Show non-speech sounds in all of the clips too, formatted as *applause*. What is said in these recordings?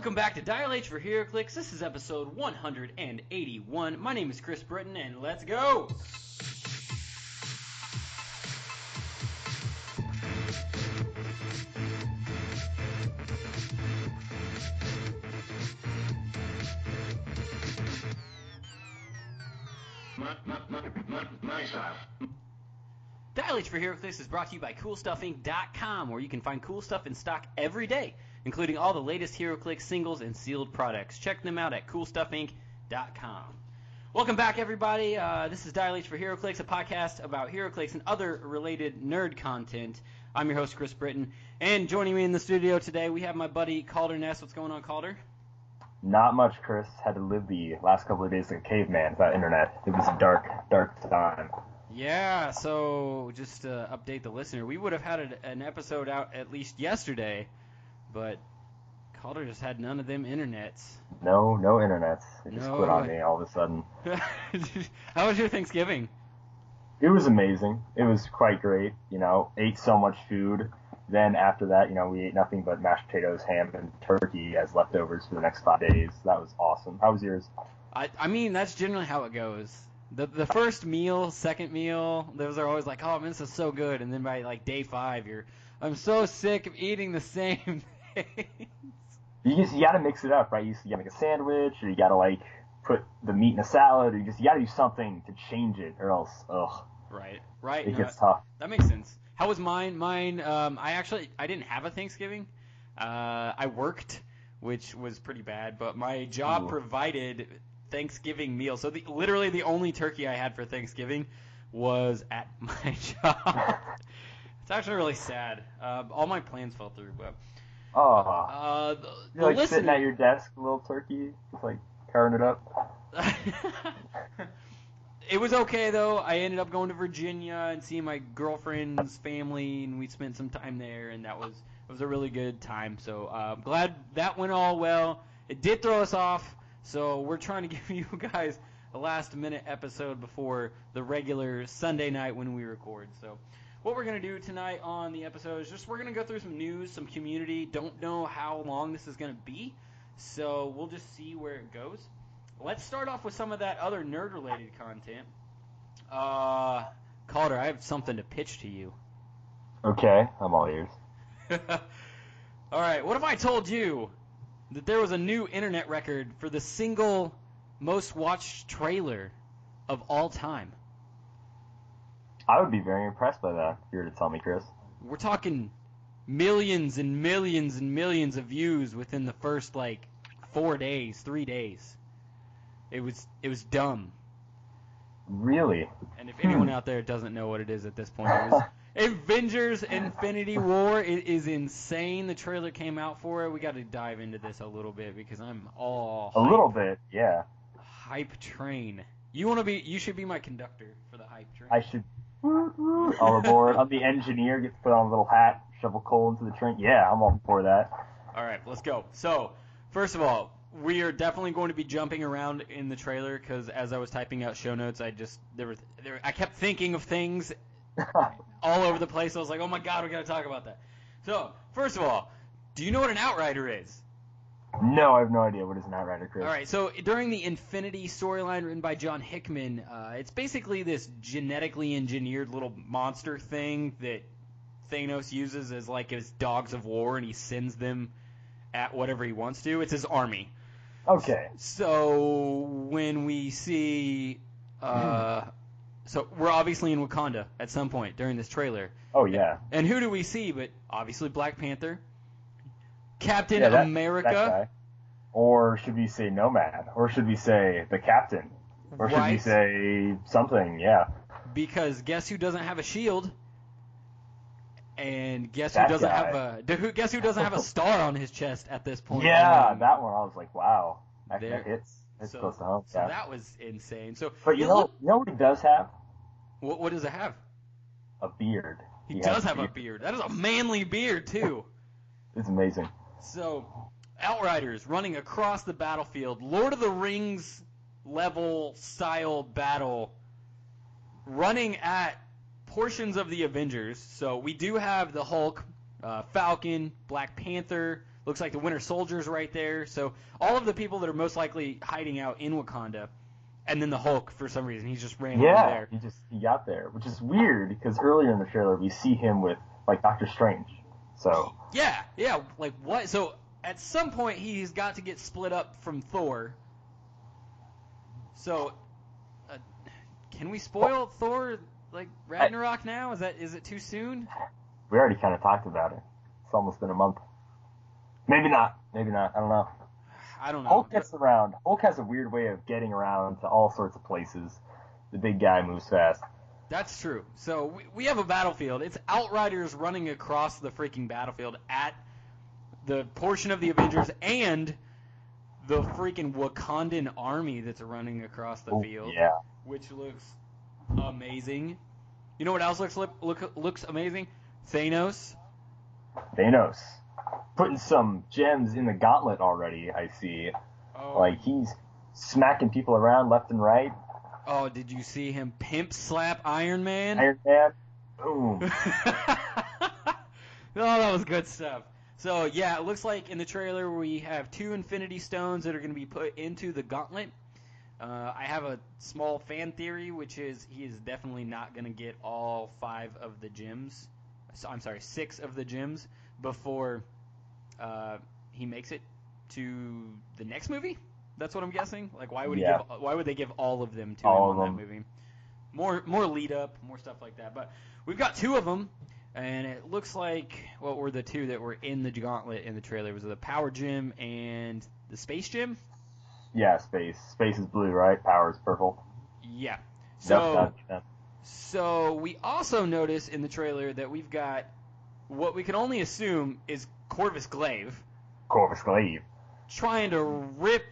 Welcome back to Dial H for HeroClix. This is episode 181. My name is Chris Britton, and let's go! Dial H for HeroClix is brought to you by CoolStuffInc.com, where you can find cool stuff in stock every day, including all the latest HeroClix singles and sealed products. Check them out at CoolStuffInc.com. Welcome back, everybody. Uh, this is Dial H for HeroClix, a podcast about HeroClix and other related nerd content. I'm your host, Chris Britton, and joining me in the studio today, we have my buddy Calder Ness. What's going on, Calder? Not much, Chris. Had to live the last couple of days like a caveman without internet. It was a dark, dark time. Yeah, so just to update the listener, we would have had an episode out at least yesterday, but Calder just had none of them internets. No, no internets. It just No. quit on me all of a sudden. *laughs* How was your Thanksgiving? It was amazing. It was quite great. You know, ate so much food. Then after that, you know, we ate nothing but mashed potatoes, ham, and turkey as leftovers for the next five days. That was awesome. How was yours? I, I mean, that's generally how it goes. The the first meal, second meal, those are always like, oh man, this is so good, and then by like day five, you're, I'm so sick of eating the same thing. *laughs* You just you gotta mix it up, right? You, you gotta make a sandwich, or you gotta like put the meat in a salad, or you just you gotta do something to change it, or else, ugh, right, right. it no, gets tough. That makes sense. How was mine? Mine, um, I actually I didn't have a Thanksgiving. Uh, I worked, which was pretty bad, but my job Ooh. provided Thanksgiving meal. So the, literally the only turkey I had for Thanksgiving was at *laughs* my job. *laughs* it's actually really sad. Uh, all my plans fell through, but Oh, uh, the, you're like the sitting at your desk, little turkey, just like carving it up. *laughs* it was okay though. I ended up going to Virginia and seeing my girlfriend's family, and we spent some time there, and that was it was a really good time. So uh, I'm glad that went all well. It did throw us off, so we're trying to *laughs* give you guys a last minute episode before the regular Sunday night when we record. So. What we're gonna do tonight on the episode is just we're gonna go through some news, some community. Don't know how long this is gonna be, so we'll just see where it goes. Let's start off with some of that other nerd related content. Uh, Calder, I have something to pitch to you. Okay, I'm all ears. *laughs* All right, what if I told you that there was a new internet record for the single most watched trailer of all time? I would be very impressed by that. If you were to tell me, Chris. We're talking millions and millions and millions of views within the first like 4 days, 3 days. It was it was dumb. Really? And if anyone hmm. out there doesn't know what it is at this point, it was *laughs* Avengers Infinity War. It is insane. The trailer came out for it. We got to dive into this a little bit because I'm all A hype, little bit, yeah. hype train. You want to be? You should be my conductor for the hype train. I should Mm-hmm. all aboard. I'm the engineer. Get to put on a little hat, shovel coal into the train. Yeah, I'm all for that. All right, let's go. So, first of all, we are definitely going to be jumping around in the trailer because as I was typing out show notes, I just there was there I kept thinking of things *laughs* all over the place. I was like, oh my god, we got to talk about that. So, first of all, do you know what an outrider is? No, I have no idea what is an outrider, Chris. All right, so during the Infinity storyline written by John Hickman, uh, it's basically this genetically engineered little monster thing that Thanos uses as like his dogs of war, and he sends them at whatever he wants to. It's his army. Okay. So when we see, uh, so we're obviously in Wakanda at some point during this trailer, Oh yeah. and who do we see? But obviously Black Panther, Captain yeah that, America. that. Or should we say Nomad? Or should we say the Captain? Or should we say something? Yeah. because guess who doesn't have a shield? And guess That who doesn't guy. have a guess who doesn't have a *laughs* star on his chest at this point? Yeah, that one. I was like, wow, that, there- hits. It's so- close to home. So yeah. that was insane. So but you know, look- you know what he does have? what, what does it have? A beard. He, has does have a beard. That is a manly beard too. *laughs* It's amazing. So, Outriders running across the battlefield, Lord of the Rings level style battle, running at portions of the Avengers. So we do have the Hulk, uh, Falcon, Black Panther. Looks like the Winter Soldier's right there. So all of the people that are most likely hiding out in Wakanda, and then the Hulk for some reason he's just randomly Yeah, there. he just he got there, which is weird because earlier in the trailer we see him with like Doctor Strange. So Yeah, yeah. Like what? So at some point he's got to get split up from Thor. So, uh, can we spoil Thor like Ragnarok now? Is that is it too soon? we already kind of talked about it. It's almost been a month. Maybe not. Maybe not. I don't know. I don't know. Hulk gets around. Hulk has a weird way of getting around to all sorts of places. The big guy moves fast. That's true. So we, we have a battlefield. It's Outriders running across the freaking battlefield at the portion of the Avengers and the freaking Wakandan army that's running across the Oh, field, yeah. which looks amazing. You know what else looks look, look looks amazing? Thanos. Thanos. Putting some gems in the gauntlet already, I see. Oh, Like he's smacking people around left and right. Oh, did you see him pimp slap Iron Man? Iron Man. Boom. *laughs* oh, that was good stuff. So yeah, it looks like in the trailer we have two Infinity Stones that are going to be put into the Gauntlet. Uh, I have a small fan theory, which is he is definitely not going to get all five of the gems. So, I'm sorry, six of the gems before uh, he makes it to the next movie. That's what I'm guessing. Like, why would he Yeah. give? Why would they give all of them to All him that movie? More, more lead up, more stuff like that. But we've got two of them, and it looks like what were the two that were in the gauntlet in the trailer? Was it the Power gem and the Space gem? yeah, space. Space is blue, right? Power is purple. Yeah. So, that- so we also notice in the trailer that we've got what we can only assume is Corvus Glaive Corvus Glaive. trying to rip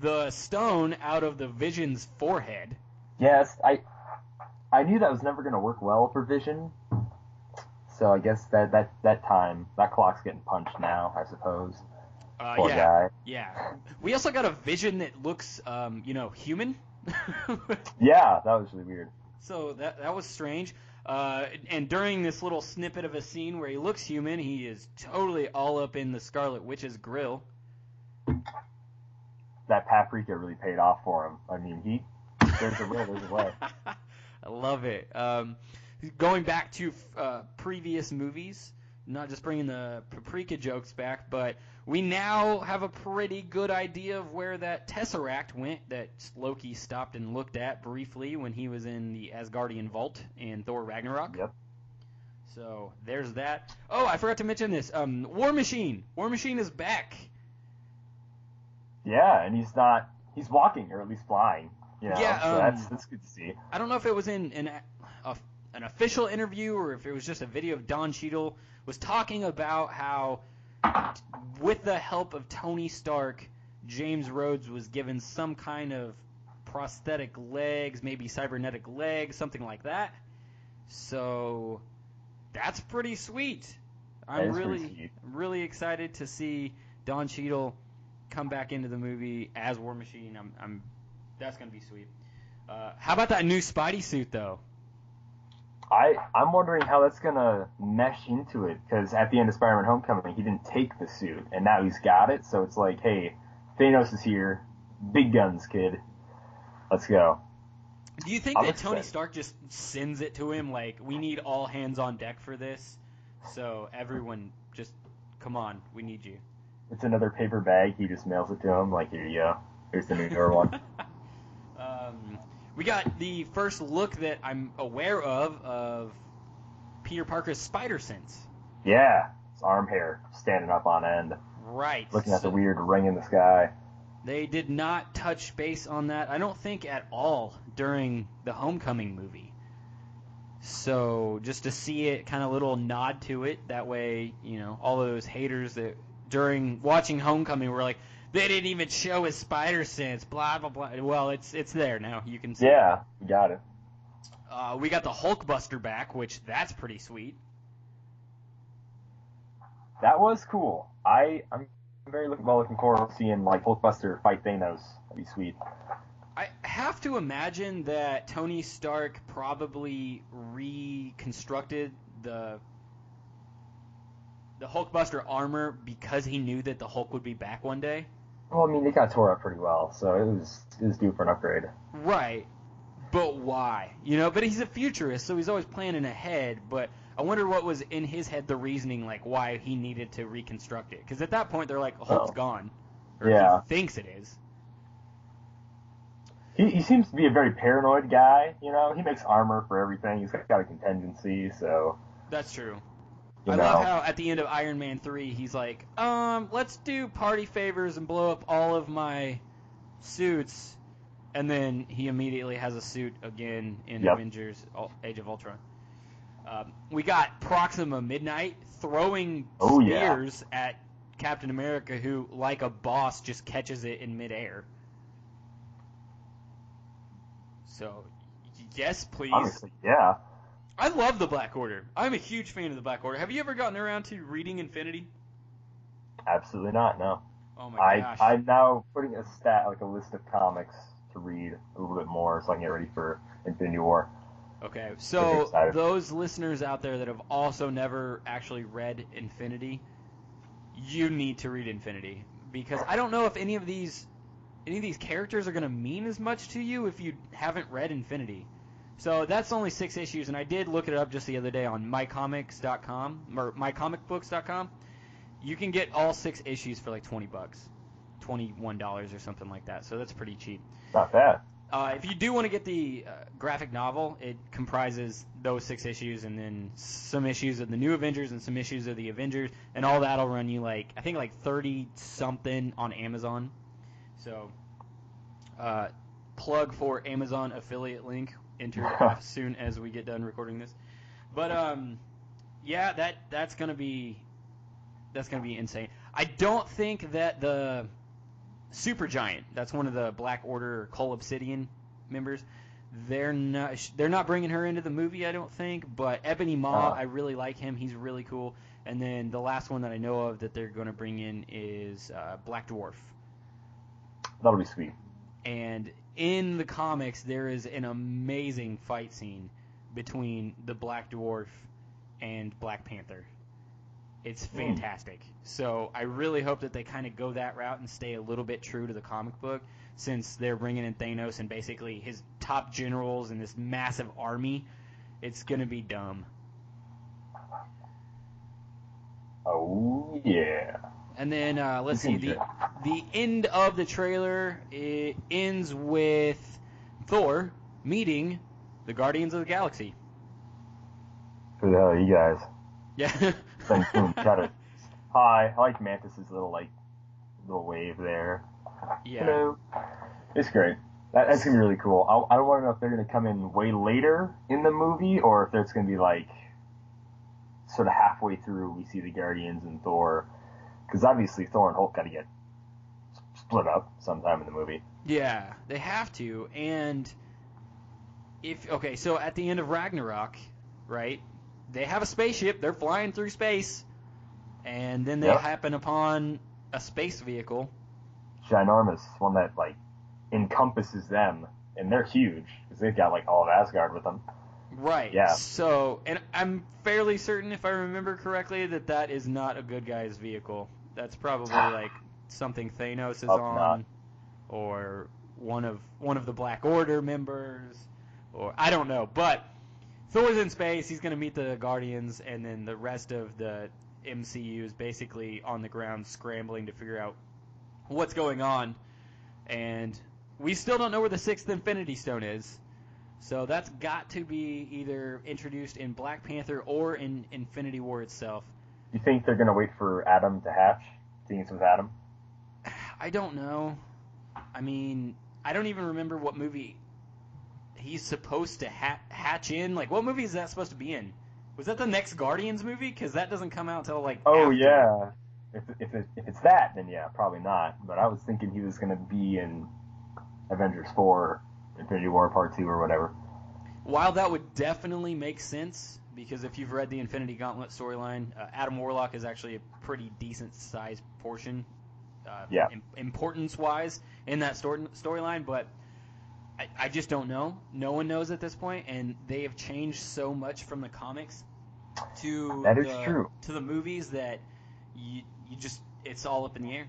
the stone out of the Vision's forehead. Yes, I I knew that was never going to work well for Vision. So I guess that that that time that clock's getting punched now. I suppose. Uh, Poor yeah, guy. yeah. We also got a Vision that looks, um, you know, human. *laughs* Yeah, that was really weird. So that that was strange. Uh, and during this little snippet of a scene where he looks human, he is totally all up in the Scarlet Witch's grill. That paprika really paid off for him. I mean, he there's a will, there's a way. *laughs* I love it. Um, going back to uh, previous movies, not just bringing the paprika jokes back, but we now have a pretty good idea of where that Tesseract went that Loki stopped and looked at briefly when he was in the Asgardian Vault in Thor Ragnarok. Yep. So there's that. Oh, I forgot to mention this. Um, War Machine. War Machine is back. Yeah, and he's not. He's walking or at least flying. You know, Yeah, so um, that's that's good to see. I don't know if it was in an a, an official interview or if it was just a video of Don Cheadle was talking about how with the help of Tony Stark, James Rhodes was given some kind of prosthetic legs, maybe cybernetic legs, something like that. So that's pretty sweet. I'm really really excited to see Don Cheadle come back into the movie as War Machine. I'm, I'm that's gonna be sweet. Uh, how about that new Spidey suit though? I I'm wondering how that's gonna mesh into it because at the end of Spider-Man: Homecoming, he didn't take the suit, and now he's got it. So it's like, hey, Thanos is here, big guns, kid. Let's go. Do you think I'm that Tony. Stark just sends it to him like we need all hands on deck for this? So everyone just come on, we need you. It's another paper bag. He just mails it to him. Like, here you go. Here's the newer one. *laughs* um, we got the first look that I'm aware of of Peter Parker's spider sense. Yeah, his arm hair standing up on end, Right. looking at the weird ring in the sky. They did not touch base on that. I don't think at all during the Homecoming movie. So just to see it, kind of little nod to it. That way, you know, all those haters that during watching Homecoming we were like, they didn't even show his spider sense. Blah blah blah. Well, it's it's there now. You can see. Yeah, we got it. Uh, we got the Hulkbuster back, which that's pretty sweet. That was cool. I I'm very look, well looking forward to seeing like Hulkbuster fight Thanos. That'd be sweet. I have to imagine that Tony Stark probably reconstructed the the Hulkbuster armor because he knew that the Hulk would be back one day. Well, I mean, it got tore up pretty well, so it was it was due for an upgrade. Right. But why? You know, but he's a futurist, so he's always planning ahead. But I wonder what was in his head the reasoning, like why he needed to reconstruct it. Because at that point, they're like, Hulk's Oh. gone. Or Yeah. he thinks it is. He, he seems to be a very paranoid guy. You know, he makes armor for everything. He's got a contingency, so That's true. You I know. love how at the end of Iron Man 3, he's like, um, let's do party favors and blow up all of my suits. And then he immediately has a suit again in Yep. Avengers Age of Ultron. Um, we got Proxima Midnight throwing Oh, yeah. spears at Captain America, who, like a boss, just catches it in midair. So, yes, please. Honestly, yeah. I love the Black Order. I'm a huge fan of the Black Order. Have you ever gotten around to reading Infinity? Absolutely not. No. Oh my I gosh. I'm now putting a stat like a list of comics to read a little bit more so I can get ready for Infinity War. Okay, so those listeners out there that have also never actually read Infinity, you need to read Infinity because I don't know if any of these any of these characters are going to mean as much to you if you haven't read Infinity. So that's only six issues, and I did look it up just the other day on mycomics.com or mycomicbooks.com. You can get all six issues for like twenty bucks, twenty one dollars or something like that. So that's pretty cheap. Not bad. Uh, if you do want to get the uh, graphic novel, it comprises those six issues and then some issues of the New Avengers and some issues of the Avengers, and all that'll run you like I think like thirty something on Amazon. So, uh, plug for Amazon affiliate link entered *laughs* as soon as we get done recording this. But um, yeah, that that's gonna be that's gonna be insane. I don't think that the Supergiant. That's one of the Black Order Cull Obsidian members. They're not they're not bringing her into the movie, I don't think. But Ebony Maw, Uh. I really like him. He's really cool. And then the last one that I know of that they're going to bring in is uh, Black Dwarf. That'll be sweet. And in the comics, there is an amazing fight scene between the Black Dwarf and Black Panther. It's Hmm. fantastic. So I really hope that they kind of go that route and stay a little bit true to the comic book, since they're bringing in Thanos and basically his top generals and this massive army. It's gonna be dumb. Oh yeah. And then uh, let's see the the end of the trailer. It ends with Thor meeting the Guardians of the Galaxy. Who the hell are you guys? Yeah. Then boom, got it. Hi, I like Mantis's little like little wave there. yeah. Hello. It's great. That, that's gonna be really cool. I, I don't want to know if they're gonna come in way later in the movie or if it's gonna be like sort of halfway through we see the Guardians and Thor, because obviously Thor and Hulk got to get split up sometime in the movie. Yeah, they have to. And if okay, so at the end of Ragnarok, right? They have a spaceship. They're flying through space, and then they Yep. happen upon a space vehicle. Ginormous, one that like encompasses them, and they're huge because they've got like all of Asgard with them. Right. Yeah. So, and I'm fairly certain, if I remember correctly, that that is not a good guy's vehicle. That's probably like something Thanos is Hope on, not. or one of one of the Black Order members, or I don't know. But Thor's in space. He's going to meet the Guardians, and then the rest of the MCU is basically on the ground scrambling to figure out what's going on. And we still don't know where the sixth Infinity Stone is. So that's got to be either introduced in Black Panther or in Infinity War itself. You think they're gonna wait for Adam to hatch? Scenes with Adam? *sighs* I don't know. I mean, I don't even remember what movie he's supposed to ha- hatch in. Like, what movie is that supposed to be in? Was that the next Guardians movie? Because that doesn't come out till like. Oh after. yeah. If if it, if it's that, then yeah, probably not. But I was thinking he was gonna be in Avengers four, Infinity War Part two or whatever. While that would definitely make sense, because if you've read the Infinity Gauntlet storyline, uh, Adam Warlock is actually a pretty decent sized portion, uh, Yeah. im- importance wise, in that story storyline. But I, I just don't know. No one knows at this point, and they have changed so much from the comics. to That is the, true. to the movies that you you just it's all up in the air.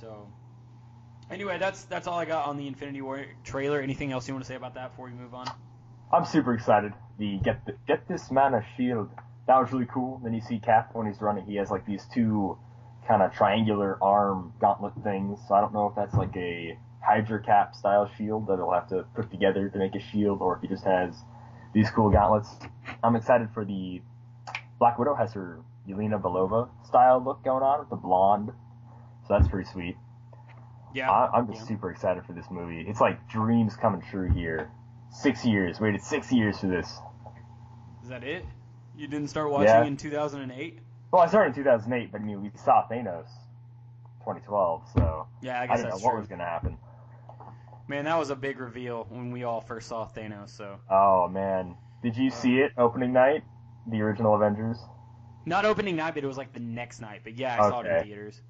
So anyway, that's that's all I got on the Infinity War trailer. Anything else you want to say about that before we move on? I'm super excited. The get the, get this man a shield. That was really cool. Then you see Cap when he's running. He has like these two kind of triangular arm gauntlet things. So I don't know if that's like a Hydra Cap style shield that he'll have to put together to make a shield, or if he just has these cool gauntlets. I'm excited for the Black Widow has her Yelena Belova style look going on with the blonde. So that's pretty sweet. Yeah, I, I'm just yeah. super excited for this movie. It's like dreams coming true here. Six years, waited six years for this. Is that it? You didn't start watching Yeah. in 2008? Well, I started in 2008, but I mean, we saw Thanos 2012, so Yeah, I I, guess didn't know that's what true. was going to happen. Man, that was a big reveal when we all first saw Thanos. So Oh, man. Did you see it opening night? The original Avengers? not opening night, but it was like the next night. But yeah, I saw it in theaters.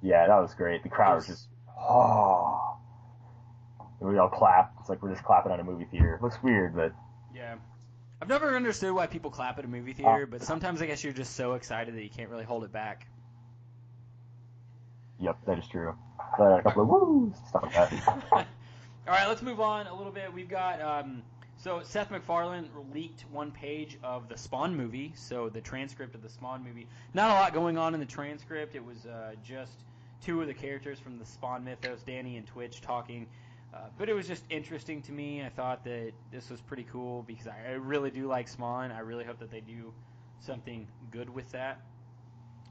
Yeah, that was great. The crowd was was- just, oh. We all clap. It's like we're just clapping at a movie theater. looks weird, but Yeah. I've never understood why people clap at a movie theater, but sometimes I guess you're just so excited that you can't really hold it back. yep, that is true. Uh, a couple of woos, stuff like that. *laughs* All right, let's move on a little bit. We've got um, so Seth MacFarlane leaked one page of the Spawn movie, so the transcript of the Spawn movie. Not a lot going on in the transcript. It was uh, just two of the characters from the Spawn mythos, Danny and Twitch, talking. Uh, but it was just interesting to me. I thought that this was pretty cool because I, I really do like Spawn. I really hope that they do something good with that.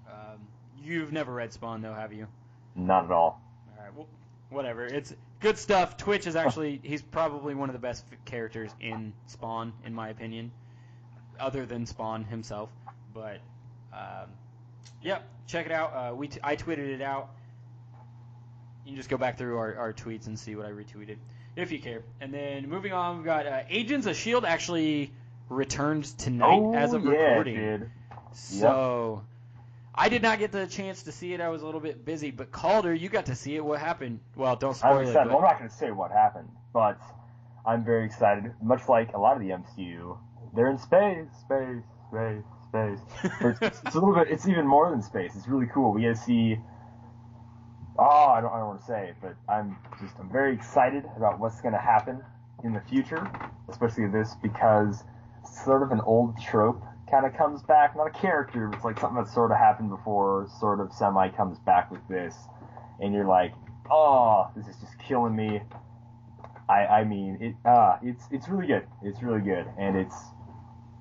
Um, you've never read Spawn, though, have you? Not at all. All right, well, whatever. It's good stuff. Twitch is actually *laughs* he's probably one of the best characters in Spawn, in my opinion, other than Spawn himself. But um, yep, check it out. Uh, we t- I tweeted it out. You can just go back through our, our tweets and see what I retweeted, if you care. And then moving on, we've got uh, Agents of Shield actually returned tonight oh, as of yeah, recording. dude. So I did not get the chance to see it. I was a little bit busy. But Calder, you got to see it. What happened? Well, don't I'm it. excited. but- Well, I'm not going to say what happened, but I'm very excited. Much like a lot of the MCU, they're in space, space, space, space. It's, it's a little bit. It's even more than space. It's really cool. We get to see. Oh, I don't, I don't want to say but I'm just I'm very excited about what's going to happen in the future, especially this because sort of an old trope kind of comes back. Not a character, but it's like something that sort of happened before, sort of semi comes back with this, and you're like, oh, this is just killing me. I I mean it. Uh, it's it's really good. It's really good, and it's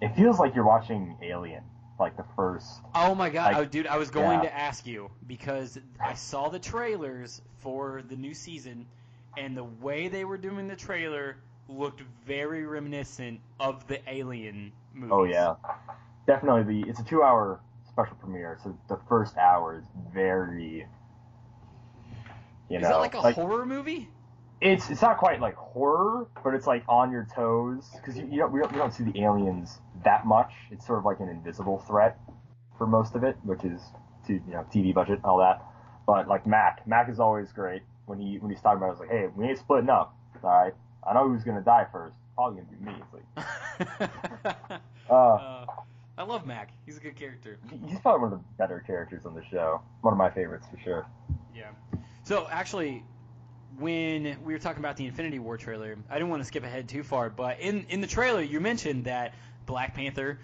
it feels like you're watching Alien, like the first. oh my god, like- oh, dude! I was going yeah. to ask you because I saw the trailers for the new season, and the way they were doing the trailer looked very reminiscent of the Alien movies. Oh yeah, definitely. The it's a two-hour special premiere, so the first hour is very. You Is know, that like a horror movie? It's it's not quite like horror, but it's like on your toes because you, you don't we, don't we don't see the aliens that much. It's sort of like an invisible threat for most of it, which is to you know TV budget and all that. But like Mac, Mac is always great when he when he's talking about. it, I was like, hey, we ain't splitting up. All right, I know who's gonna die first. Probably gonna be me. It's like, *laughs* uh, uh, I love Mac. He's a good character. he's probably one of the better characters on the show. One of my favorites for sure. Yeah. So actually, when we were talking about the Infinity War trailer, I didn't want to skip ahead too far, but in in the trailer you mentioned that Black Panther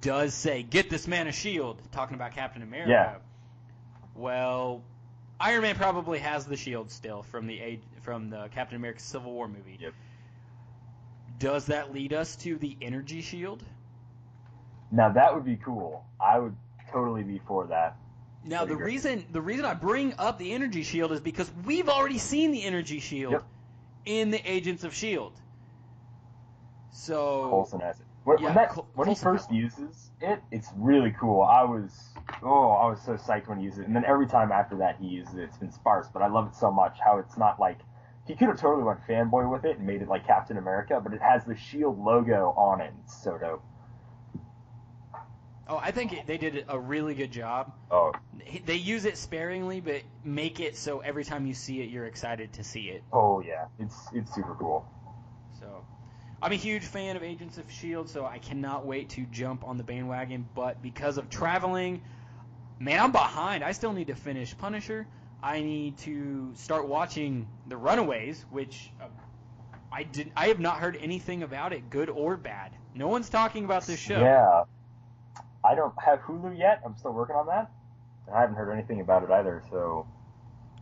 does say, "Get this man a shield," talking about Captain America. Yeah. Well, Iron Man probably has the shield still from the age, from the Captain America Civil War movie. Yep. Does that lead us to the energy shield? Now that would be cool. I would totally be for that. Now the great. reason the reason I bring up the energy shield is because we've already seen the energy shield Yep. in the Agents of Shield. So Coulson has it. When, Yeah, when, that, Col- when he first uses it, it's really cool. I was oh, I was so psyched when he used it, and then every time after that he uses it, it's been sparse. But I love it so much how it's not like he could have totally went fanboy with it and made it like Captain America, but it has the Shield logo on it. It's so dope. Oh, I think they did a really good job. Oh, They use it sparingly, but make it so every time you see it, you're excited to see it. oh yeah, it's it's super cool. So, I'm a huge fan of Agents of Shield, so I cannot wait to jump on the bandwagon. But because of traveling, man, I'm behind. I still need to finish Punisher. I need to start watching The Runaways, which uh, I did. I have not heard anything about it, good or bad. No one's talking about this show. Yeah. I don't have Hulu yet. I'm still working on that. And I haven't heard anything about it either, so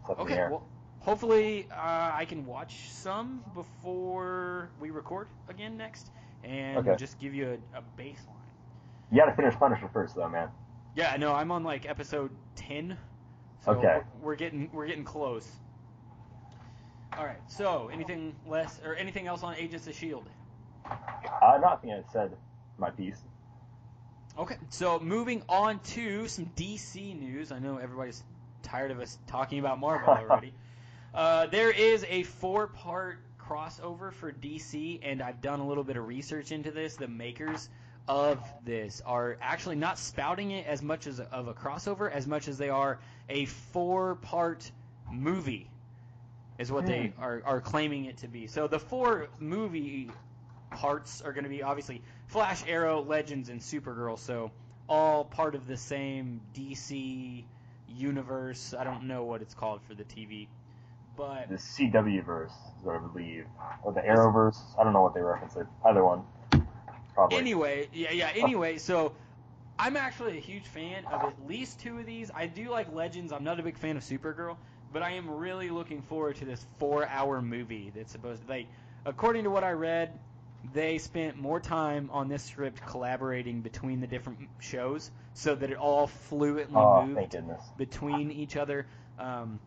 it's up in the Okay, air. well, hopefully uh, I can watch some before we record again next, and Okay. just give you a, a baseline. You gotta finish Punisher first, though, man. Yeah, no, I'm on like episode ten, so Okay. we're, we're getting we're getting close. All right, so anything less or anything else on Agents of Shield? Uh, no, I think I said my piece. Okay, so moving on to some DC news. I know everybody's tired of us talking about Marvel *laughs* already. uh, there is a four-part crossover for DC, and I've done a little bit of research into this. The makers of this are actually not spouting it as much as of a crossover as much as they are a four-part movie, is what they are, are claiming it to be. So the four movie parts are going to be obviously Flash, Arrow, Legends, and Supergirl. So all part of the same DC universe. I don't know what it's called for the TV, but The CW verse is what I believe, or the Arrowverse. I don't know what they reference it. Either one, probably. anyway, yeah, yeah. Anyway, so I'm actually a huge fan of at least two of these. I do like Legends. I'm not a big fan of Supergirl, but I am really looking forward to this four-hour movie that's supposed to. Like, according to what I read, they spent more time on this script collaborating between the different shows so that it all fluently oh, moved between each other. Um,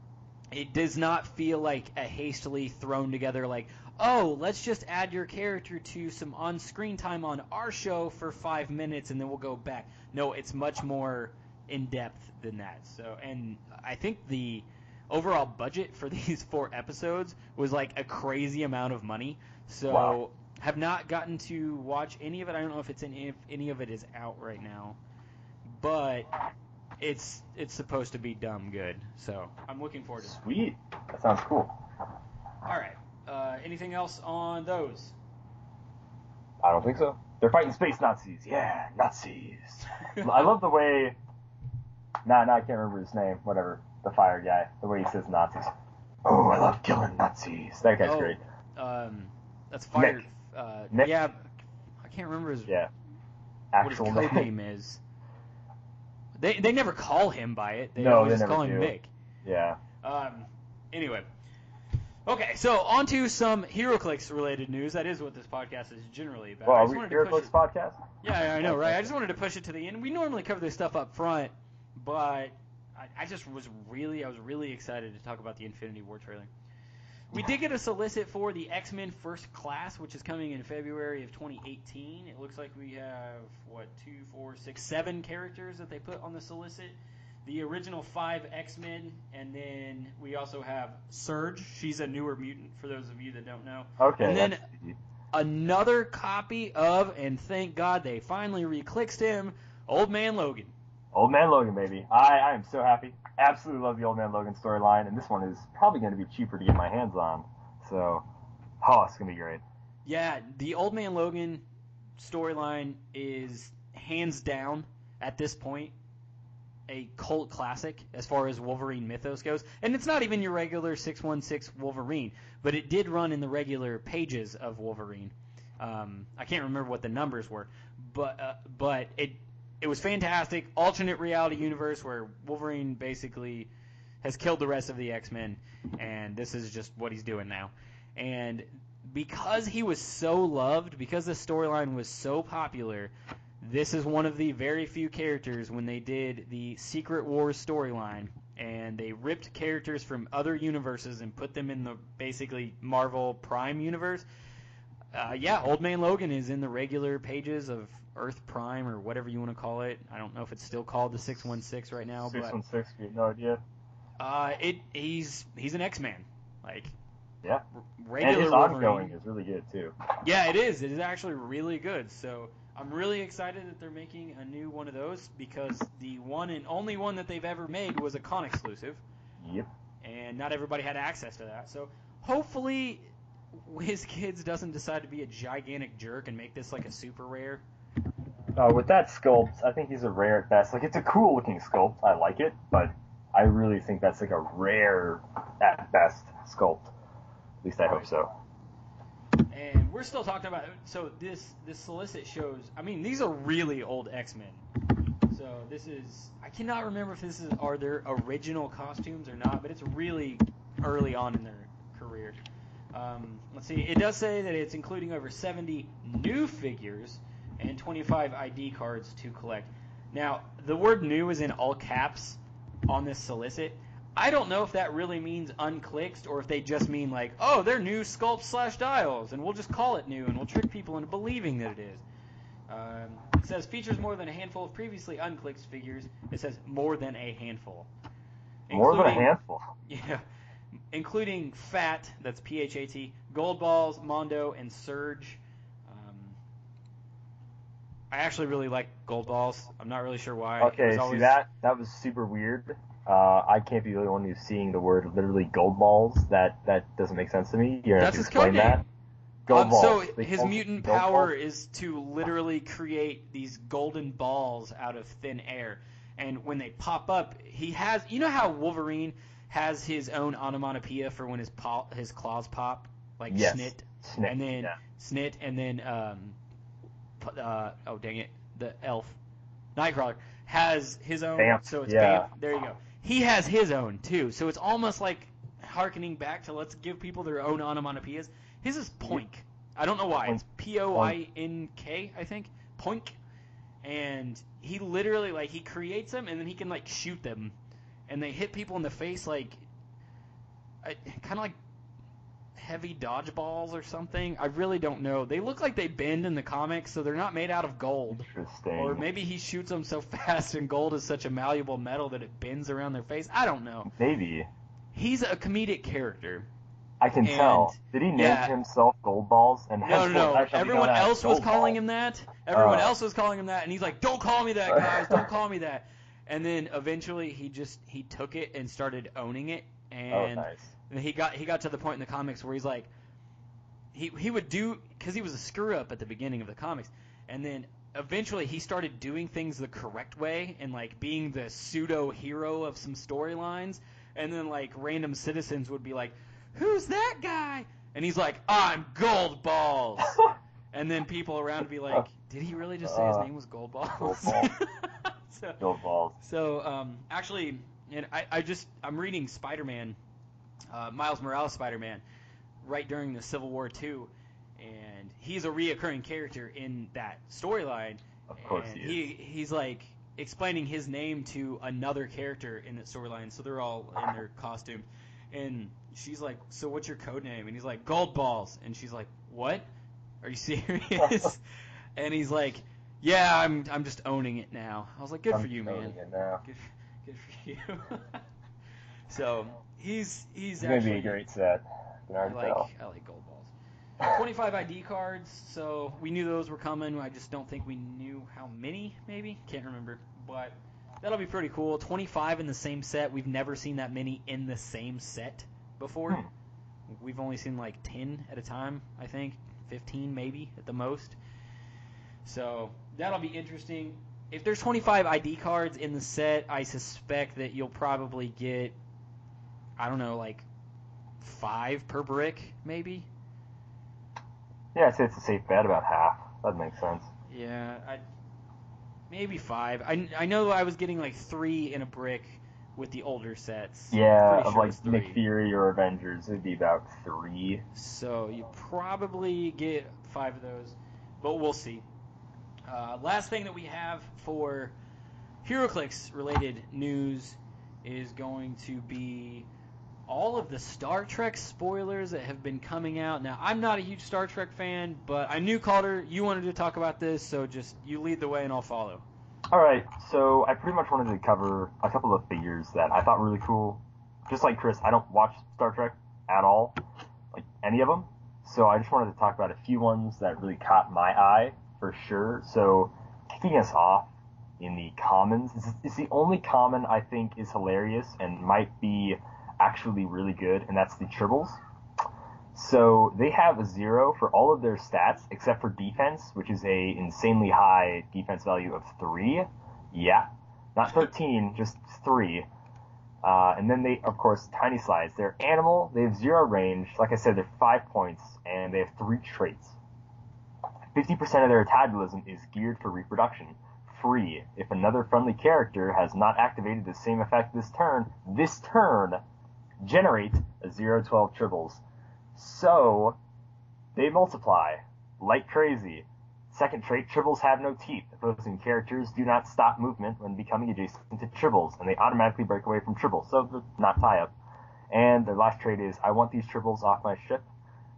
it does not feel like a hastily thrown together, like, oh, let's just add your character to some on screen time on our show for five minutes and then we'll go back. No, it's much more in depth than that. So, and I think the overall budget for *laughs* these four episodes was like a crazy amount of money. So, Wow. Have not gotten to watch any of it. I don't know if it's in, if any of it is out right now, but it's it's supposed to be dumb good. So I'm looking forward to it. Sweet. That sounds cool. All right. Uh, anything else on those? I don't think so. They're fighting space Nazis. Yeah, Nazis. *laughs* I love the way. Nah, nah, I can't remember his name. Whatever. The fire guy. The way he says Nazis. Oh, I love killing Nazis. That guy's Oh. great. Um, that's fire. Nick. Uh, Nick. Yeah, I can't remember his Yeah. what his Actual code name. name is. They they never call him by it. They No, always they just never call him do. Nick. Yeah. Um, anyway. Okay, so on to some HeroClix related news. That is what this podcast is generally about. Well, are we wanted to here push this it- podcast? Yeah, yeah, I know, right? I just *laughs* wanted to push it to the end. We normally cover this stuff up front, but I, I just was really, I was really excited to talk about the Infinity War trailer. We did get a solicit for the X Men First Class, which is coming in February of 2018. It looks like we have what two, four, six, seven characters that they put on the solicit. The original five X Men, and then we also have Surge. She's a newer mutant, for those of you that don't know Okay. And then- another copy of, and thank God they finally reclicked him, Old Man Logan. Old Man Logan, baby. I, I am so happy. Absolutely love the Old Man Logan storyline, and this one is probably going to be cheaper to get my hands on. So, oh, it's going to be great. Yeah, the Old Man Logan storyline is hands down at this point a cult classic as far as Wolverine mythos goes. And it's not even your regular 616 Wolverine, but it did run in the regular pages of Wolverine. Um, I can't remember what the numbers were, but uh, but it it was fantastic. Alternate reality universe where Wolverine basically has killed the rest of the X Men, and this is just what he's doing now. And because he was so loved, because the storyline was so popular, this is one of the very few characters when they did the Secret Wars storyline and they ripped characters from other universes and put them in the basically Marvel Prime universe. Uh, yeah, Old Man Logan is in the regular pages of Earth Prime or whatever you want to call it. I don't know if it's still called the 616 right now, but 616, we have no idea. uh, it he's he's an X-Man. Like Yeah. r- And his Wolverine. ongoing is really good, too. Yeah, it is. It is actually really good. So I'm really excited that they're making a new one of those because the one and only one that they've ever made was a con exclusive, Yep. and not everybody had access to that. So hopefully *laughs* WizKids doesn't decide to be a gigantic jerk and make this like a super rare. Uh, with that sculpt, I think he's a rare at best. Like it's a cool looking sculpt. I like it, but I really think that's like a rare at best sculpt. At least I hope so. And we're still talking about so this this solicit shows. I mean, these are really old X Men. So this is I cannot remember if this is are their original costumes or not, but it's really early on in their career. Um, let's see. It does say that it's including over 70 new figures and 25 ID cards to collect. Now, the word "new" is in all caps on this solicit. I don't know if that really means unclicked or if they just mean like, oh, they're new sculpts slash dials, and we'll just call it new, and we'll trick people into believing that it is. Um, it says features more than a handful of previously unclicked figures. It says more than a handful. More than a handful. *laughs* Yeah, including Phat, that's P H A T, Gold Balls, Mondo, and Surge. I actually really like Gold Balls. I'm not really sure why. Okay, was see that that was super weird. Uh, I can't be the only one who's seeing the word literally gold balls. That that doesn't make sense to me. You're have That's to explain code that. Gold Um, balls. so They his mutant power balls? is to literally create these golden balls out of thin air, and when they pop up, he has. You know how Wolverine has his own onomatopoeia for when his paw, his claws pop, like Yes. snit, Snake, and then yeah. snit, and then um, uh, oh dang it, the elf, Nightcrawler has his own. Bamf, So it's yeah. Bamf. There you go. He has his own too. So it's almost like harkening back to let's give people their own onomatopoeias. His is poink. I don't know why. It's P O I N K, I think. Poink. And he literally like he creates them and then he can like shoot them, and they hit people in the face like, kind of like heavy dodgeballs or something. I really don't know. They look like they bend in the comics, so they're not made out of gold. Interesting. Or maybe he shoots them so *laughs* fast and gold is such a malleable metal that it bends around their face. I don't know. Maybe. He's a comedic character. I can And- tell. Did he name yeah. himself Gold Balls? And No, no, no. I shall be Everyone else was calling him that. Everyone Oh. else was calling him that, and he's like, "Don't call me that, guys. Don't call me that." And then eventually he just he took it and started owning it, Oh, and nice. And he got he got to the point in the comics where he's like, he he would do because he was a screw up at the beginning of the comics, and then eventually he started doing things the correct way and like being the pseudo hero of some storylines, and then like random citizens would be like, who's that guy? And he's like, I'm Gold Balls. *laughs* And then people around would be like, did he really just say his Uh, name was Gold Balls? *laughs* Gold Balls. so, Gold Balls. so um, actually, and I, I just I'm reading Spider-Man, uh, Miles Morales Spider-Man, right during the Civil War too, and he's a reoccurring character in that storyline. Of course and he is. he he's like explaining his name to another character in the storyline, so they're all in their costume, and she's like, "So what's your code name?" And he's like, "Gold Balls," and she's like, "What? Are you *laughs* serious?" *laughs* and he's like, "Yeah, I'm I'm just owning it now." I was like, "Good I'm for you, man." owning it now. *laughs* Good, good for you. so he's he's It's gonna be a great set. I like. I like gold balls. 25 ID cards, so we knew those were coming. I just don't think we knew how many. Maybe can't remember, but that'll be pretty cool. 25 in the same set. We've never seen that many in the same set before. Hmm. We've only seen like 10 at a time, I think, 15 maybe at the most. So that'll be interesting. If there's 25 ID cards in the set, I suspect that you'll probably get, I don't know, like five per brick, maybe. Yeah, I'd say it's a safe bet about half. That makes sense. Yeah, I maybe five. I, I know I was getting like three in a brick with the older sets. Yeah, of sure like Nick. Fury or Avengers, it'd be about three. So you probably get five of those, but we'll see. Uh, last thing that we have for HeroClix related news is going to be all of the Star Trek spoilers that have been coming out. Now, I'm not a huge Star Trek fan, but I knew Calder, you wanted to talk about this, so just you lead the way and I'll follow. All right, so I pretty much wanted to cover a couple of figures that I thought really cool. Just like Chris, I don't watch Star Trek at all, like any of them. So I just wanted to talk about a few ones that really caught my eye for sure. So kicking us off in the commons, it's, it's the only common I think is hilarious and might be actually really good, and that's the tribbles. So they have a zero for all of their stats except for defense, which is a insanely high defense value of three. Yeah, not 13, just three. Uh, and then they, of course, tiny slides. They're animal. They have zero range. Like I said, they're five points, and they have three traits. 50% of their metabolism is geared for reproduction. Free. If another friendly character has not activated the same effect this turn, this turn generate a 0-12 tribbles. So, they multiply like crazy. Second trait, tribbles have no teeth. Opposing characters do not stop movement when becoming adjacent to tribbles, and they automatically break away from tribbles, so they're not tie up. And their last trait is, I want these tribbles off my ship.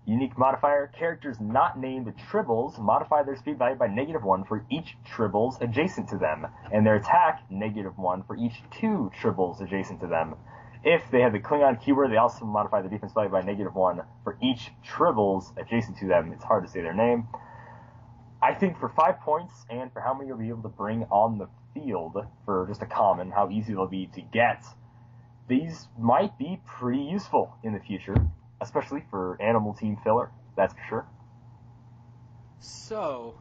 Unique modifier, characters not named tribbles modify their speed value by negative one for each tribbles adjacent to them, and their attack negative one for each two tribbles adjacent to them. If they have the Klingon keyword, they also modify the defense value by negative one for each tribbles adjacent to them. It's hard to say their name. I think for five points and for how many you'll be able to bring on the field for just a common, how easy they'll be to get, these might be pretty useful in the future, especially for animal team filler. That's for sure. So,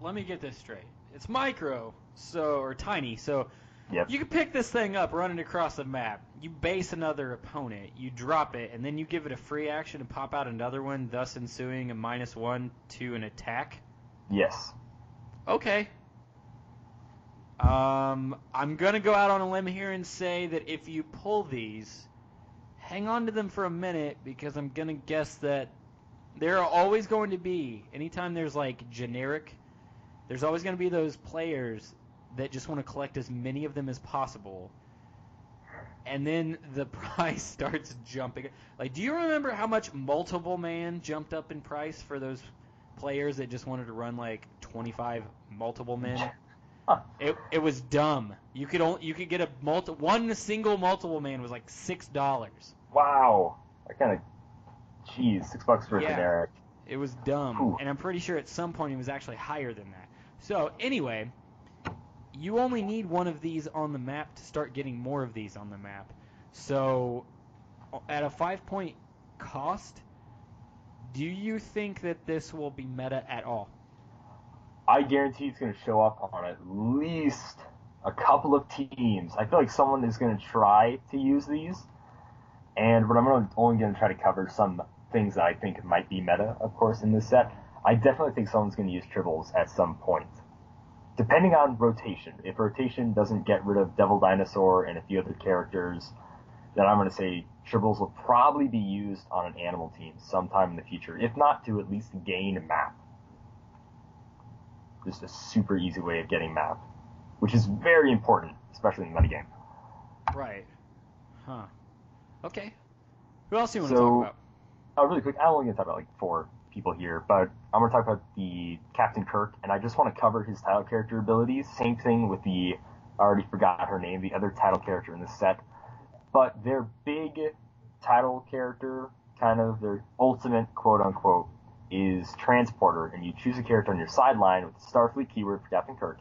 let me get this straight. It's micro, so or tiny. So, Yep. you can pick this thing up, run it across the map. You base another opponent, you drop it, and then you give it a free action to pop out another one, thus ensuing a minus one to an attack. Yes. Okay. Um, I'm gonna go out on a limb here and say that if you pull these, hang on to them for a minute because I'm gonna guess that there are always going to be anytime there's like generic, there's always gonna be those players that just want to collect as many of them as possible. And then the *laughs* price starts jumping. Like, do you remember how much multiple man jumped up in price for those players that just wanted to run like 25 multiple men? *laughs* It, it was dumb. You could only you could get a multi one single multiple man was like six dollars. Wow. I kind of, geez, six bucks for a Yeah. generic. It was dumb, Ooh. and I'm pretty sure at some point it was actually higher than that. So anyway, you only need one of these on the map to start getting more of these on the map. So at a five point cost, do you think that this will be meta at all? I guarantee it's going to show up on at least a couple of teams. I feel like someone is going to try to use these, and but I'm only- going to try to cover some things that I think might be meta, of course, in this set. I definitely think someone's going to use tribbles at some point, depending on rotation. If rotation doesn't get rid of Devil Dinosaur and a few other characters, then I'm going to say tribbles will probably be used on an animal team sometime in the future, if not to at least gain map just a super easy way of getting map, which is very important, especially in the metagame. Right. Huh. Okay. Who else do you want to talk about? Oh, really quick, I'm only going to talk about like four people here, but I'm going to talk about the Captain Kirk, and I just want to cover his title character abilities. Same thing with the, I already forgot her name, the other title character in this set. But their big title character, kind of their ultimate quote unquote, is Transporter, and you choose a character on your sideline with the Starfleet keyword for Captain Kirk,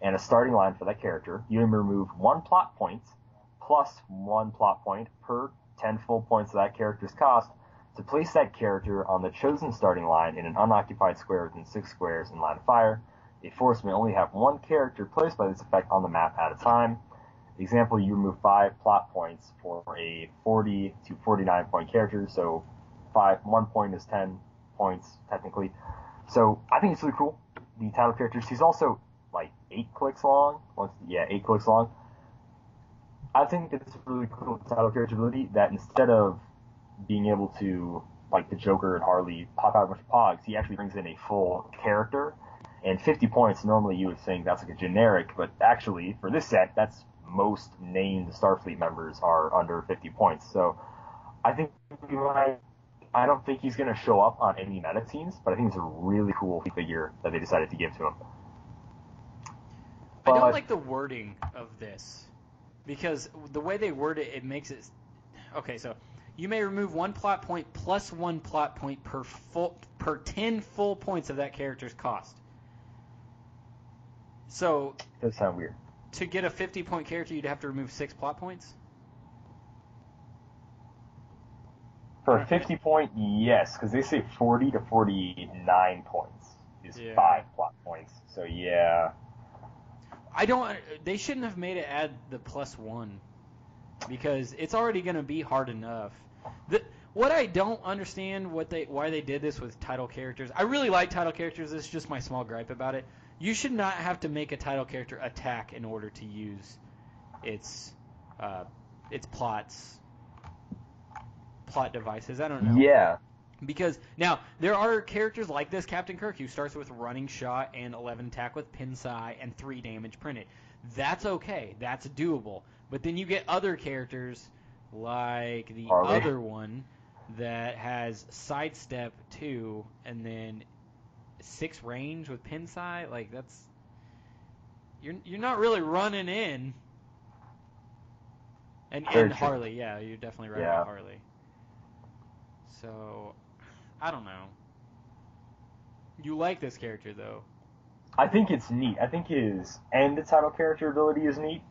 and a starting line for that character. You remove one plot point plus one plot point per 10 full points of that character's cost to place that character on the chosen starting line in an unoccupied square within six squares in line of fire. A force may only have one character placed by this effect on the map at a time. Example, you remove five plot points for a 40 to 49 point character, so five, one point is 10 points technically. So I think it's really cool. The title characters, he's also like eight clicks long. Once, yeah, eight clicks long. I think it's really cool title character ability that instead of being able to, like the Joker and Harley, pop out a bunch of pogs, he actually brings in a full character. And 50 points, normally you would think that's like a generic, but actually, for this set, that's most named Starfleet members are under 50 points. So I think we might, I don't think he's going to show up on any meta teams, but I think it's a really cool figure that they decided to give to him. I don't like the wording of this because the way they word it, it makes it. Okay, so you may remove one plot point plus one plot point per full per ten full points of that character's cost. So It does sound weird. to get a fifty point character, you'd have to remove six plot points. For a 50 point, yes, because they say 40 to 49 points is Yeah. five plot points. So yeah, I don't. They shouldn't have made it add the plus one, because it's already going to be hard enough. The, what I don't understand what they why they did this with title characters. I really like title characters. This is just my small gripe about it. You should not have to make a title character attack in order to use its uh, its plots plot devices. I don't know. yeah, Because now there are characters like this Captain Kirk who starts with running shot and 11 attack with Pinsai and 3 damage printed. That's okay. That's doable. But then you get other characters like the Harley. other one that has sidestep 2 and then 6 range with Pinsai. Like that's you're you're not really running in. And, Very and true. Harley, yeah, you're definitely right Yeah. about Harley. So, I don't know. You like this character though. I think it's neat. I think his end title character ability is neat.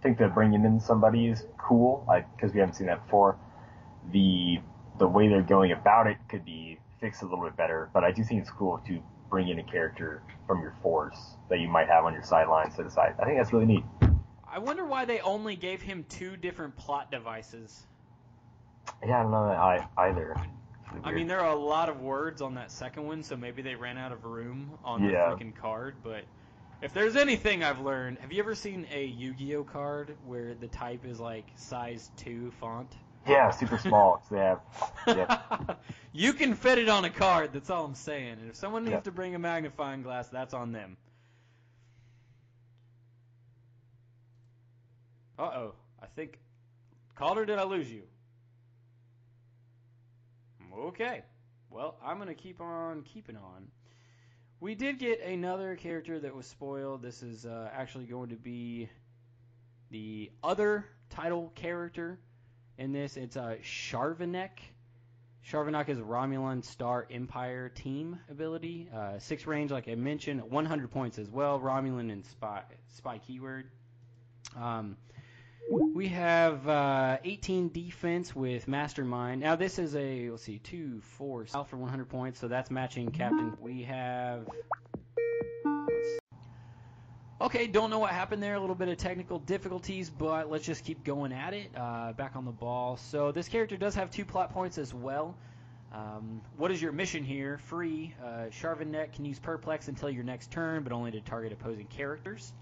I think that bringing in somebody is cool, like because we haven't seen that before. The the way they're going about it could be fixed a little bit better, but I do think it's cool to bring in a character from your force that you might have on your sideline set aside. I think that's really neat. I wonder why they only gave him two different plot devices. Yeah, I don't know that I either. I mean, there are a lot of words on that second one, so maybe they ran out of room on the Yeah. freaking card. But if there's anything I've learned, have you ever seen a Yu-Gi-Oh card where the type is like size two font? yeah, super small. they have Yep. *laughs* you can fit it on a card. That's all I'm saying. And if someone needs Yep. to bring a magnifying glass, that's on them. Uh oh. I think. Calder, did I lose you? Okay. Well, I'm going to keep on keeping on. We did get another character that was spoiled. This is uh, actually going to be the other title character in this. It's uh, Charvanek. Charvanek is Romulan Star Empire team ability. Uh, six range, like I mentioned, 100 points as well. Romulan and spy, spy keyword. Um, we have uh, 18 defense with Mastermind. Now this is a let's see, two, four, south for 100 points, so that's matching Captain. We have. Okay, don't know what happened there. A little bit of technical difficulties, but let's just keep going at it. Uh, back on the ball. So this character does have two plot points as well. Um, what is your mission here? Free. Uh, Charvanek can use Perplex until your next turn, but only to target opposing characters.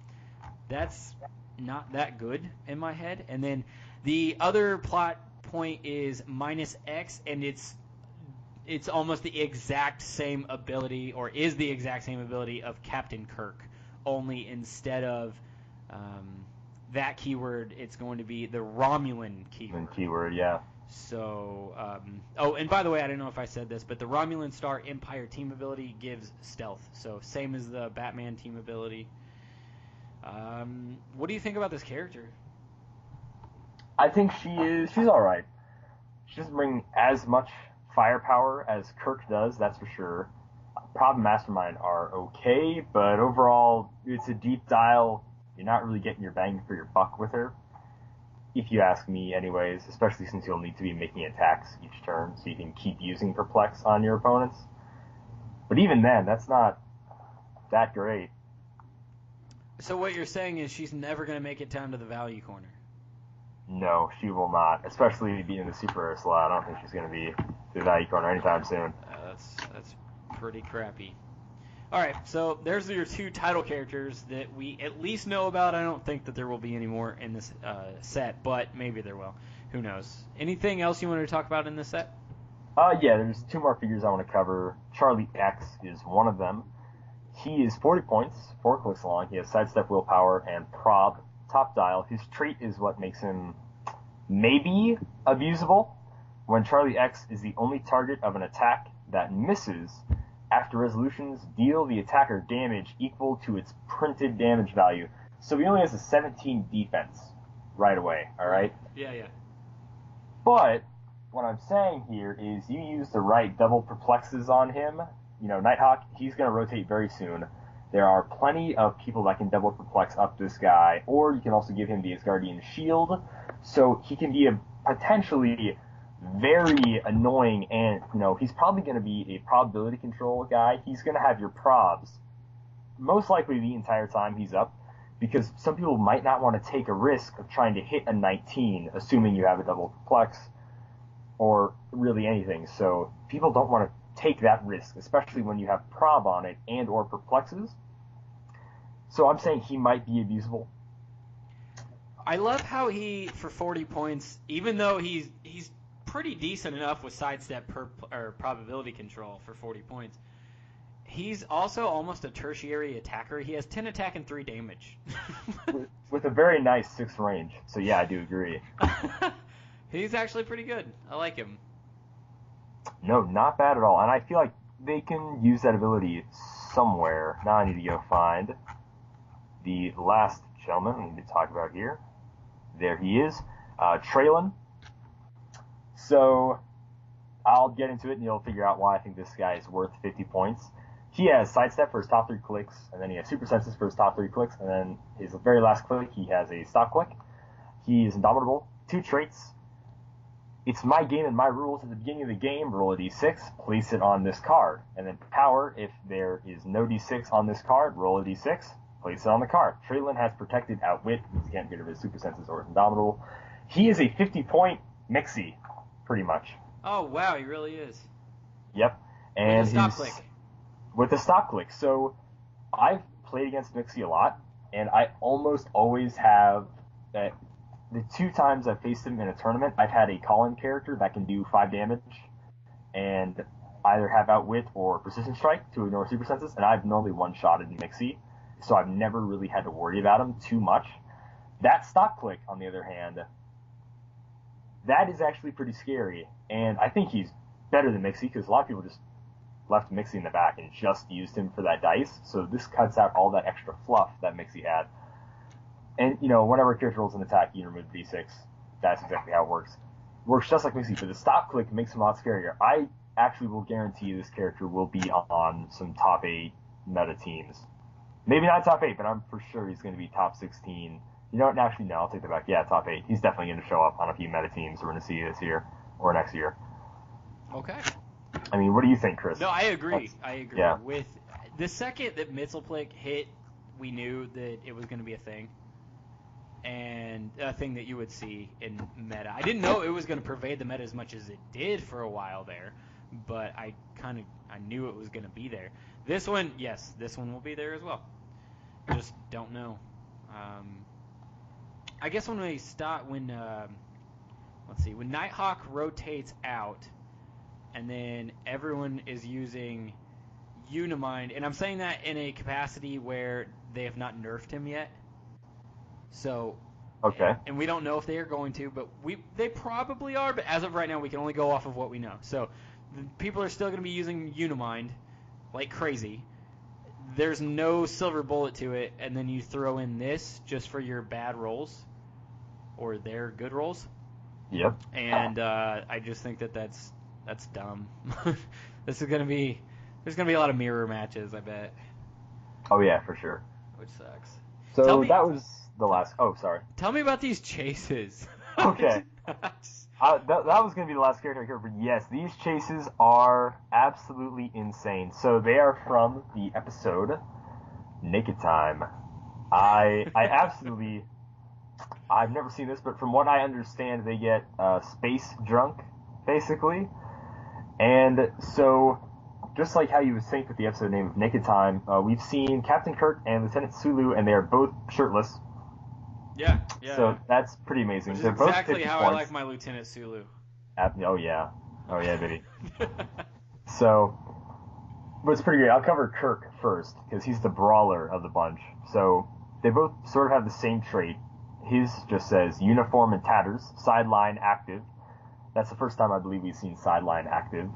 That's not that good in my head. And then the other plot point is minus X, and it's it's almost the exact same ability, or is the exact same ability of Captain Kirk, only instead of um, that keyword, it's going to be the Romulan keyword. keyword. Yeah. So, um, oh, and by the way, I don't know if I said this, but the Romulan Star Empire team ability gives stealth, so same as the Batman team ability. Um, what do you think about this character? I think she is. She's all right. She doesn't bring as much firepower as Kirk does, that's for sure. Problem Mastermind are okay, but overall, it's a deep dial. You're not really getting your bang for your buck with her, if you ask me, anyways. Especially since you'll need to be making attacks each turn, so you can keep using Perplex on your opponents. But even then, that's not that great. So what you're saying is she's never going to make it down to the value corner. No, she will not. Especially being the super slot. I don't think she's going to be the value corner anytime soon. Uh, that's that's pretty crappy. All right, so there's your two title characters that we at least know about. I don't think that there will be any more in this uh, set, but maybe there will. Who knows? Anything else you wanted to talk about in this set? Uh, yeah, there's two more figures I want to cover. Charlie X is one of them. He is 40 points, four clicks long. He has sidestep, willpower, and prob. Top dial. His trait is what makes him maybe abusable. When Charlie X is the only target of an attack that misses, after resolutions, deal the attacker damage equal to its printed damage value. So he only has a 17 defense right away, alright? Yeah, yeah. But what I'm saying here is you use the right double perplexes on him. You know, Nighthawk, he's going to rotate very soon. There are plenty of people that can double perplex up this guy, or you can also give him the Asgardian shield, so he can be a potentially very annoying, and you know he's probably going to be a probability control guy. He's going to have your probs most likely the entire time he's up, because some people might not want to take a risk of trying to hit a 19, assuming you have a double perplex, or really anything. So people don't want to take that risk, especially when you have prob on it and or perplexes. So I'm saying he might be abusable. I love how he for 40 points, even though he's he's pretty decent enough with sidestep per or probability control for 40 points. He's also almost a tertiary attacker. He has 10 attack and 3 damage. *laughs* with, with a very nice six range. So yeah, I do agree. *laughs* he's actually pretty good. I like him. No, not bad at all. And I feel like they can use that ability somewhere. Now I need to go find the last gentleman I need to talk about here. There he is, uh, Trelane. So I'll get into it and you'll figure out why I think this guy is worth 50 points. He has sidestep for his top three clicks, and then he has super senses for his top three clicks, and then his very last click he has a stop click. He is indomitable. Two traits. It's my game and my rules at the beginning of the game. Roll a d6, place it on this card, and then power. If there is no d6 on this card, roll a d6, place it on the card. Trelane has protected outwit. because He can't get rid of his super senses or his indomitable. He is a 50 point mixie, pretty much. Oh wow, he really is. Yep. And with a he's click. with the stop click. So I've played against Mixie a lot, and I almost always have uh, the two times I've faced him in a tournament, I've had a call-in character that can do five damage, and either have outwit or precision strike to ignore super senses, and I've normally one-shotted Mixie, so I've never really had to worry about him too much. That stop click, on the other hand, that is actually pretty scary, and I think he's better than Mixie because a lot of people just left Mixie in the back and just used him for that dice. So this cuts out all that extra fluff that Mixie had. And you know, whenever a character rolls an attack, you remove d6. That's exactly how it works. Works just like Mixie, but the stop click makes him a lot scarier. I actually will guarantee this character will be on some top eight meta teams. Maybe not top eight, but I'm for sure he's going to be top 16. You know what? Actually, no, I'll take that back. Yeah, top eight. He's definitely going to show up on a few meta teams we're going to see this year or next year. Okay. I mean, what do you think, Chris? No, I agree. I agree. Yeah. With the second that Mxyzptlk hit, we knew that it was going to be a thing, and a thing that you would see in meta. I didn't know it was going to pervade the meta as much as it did for a while there, but I kind of I knew it was going to be there. This one, yes, this one will be there as well. Just don't know. Um, I guess when we start when um let's see when Nighthawk rotates out and then everyone is using Unimind, and I'm saying that in a capacity where they have not nerfed him yet. So, Okay. and we don't know if they are going to, but we they probably are. But as of right now, we can only go off of what we know. So, the people are still going to be using Unimind like crazy. There's no silver bullet to it, and then you throw in this just for your bad rolls or their good rolls Yep. and uh, I just think that that's that's dumb. *laughs* this is gonna be there's gonna be a lot of mirror matches, I bet, Oh yeah, for sure. which sucks. So me- that was the last. Oh, sorry. Tell me about these chases. *laughs* Okay. Uh, that, that was going to be the last character here, but yes, these chases are absolutely insane. So they are from the episode Naked Time. I I *laughs* absolutely I've never seen this, but from what I understand, they get uh, space drunk, basically, and so just like how you would think with the episode name of Naked Time, uh, we've seen Captain Kirk and Lieutenant Sulu, and they are both shirtless. Yeah, yeah. So that's pretty amazing. which is They're both exactly 50 how I like my Lieutenant Sulu. Ab- oh yeah, oh yeah, baby. *laughs* So, but it's pretty great. I'll cover Kirk first because he's the brawler of the bunch. So they both sort of have the same trait. His just says uniform and tatters, sideline active. That's the first time I believe we've seen sideline active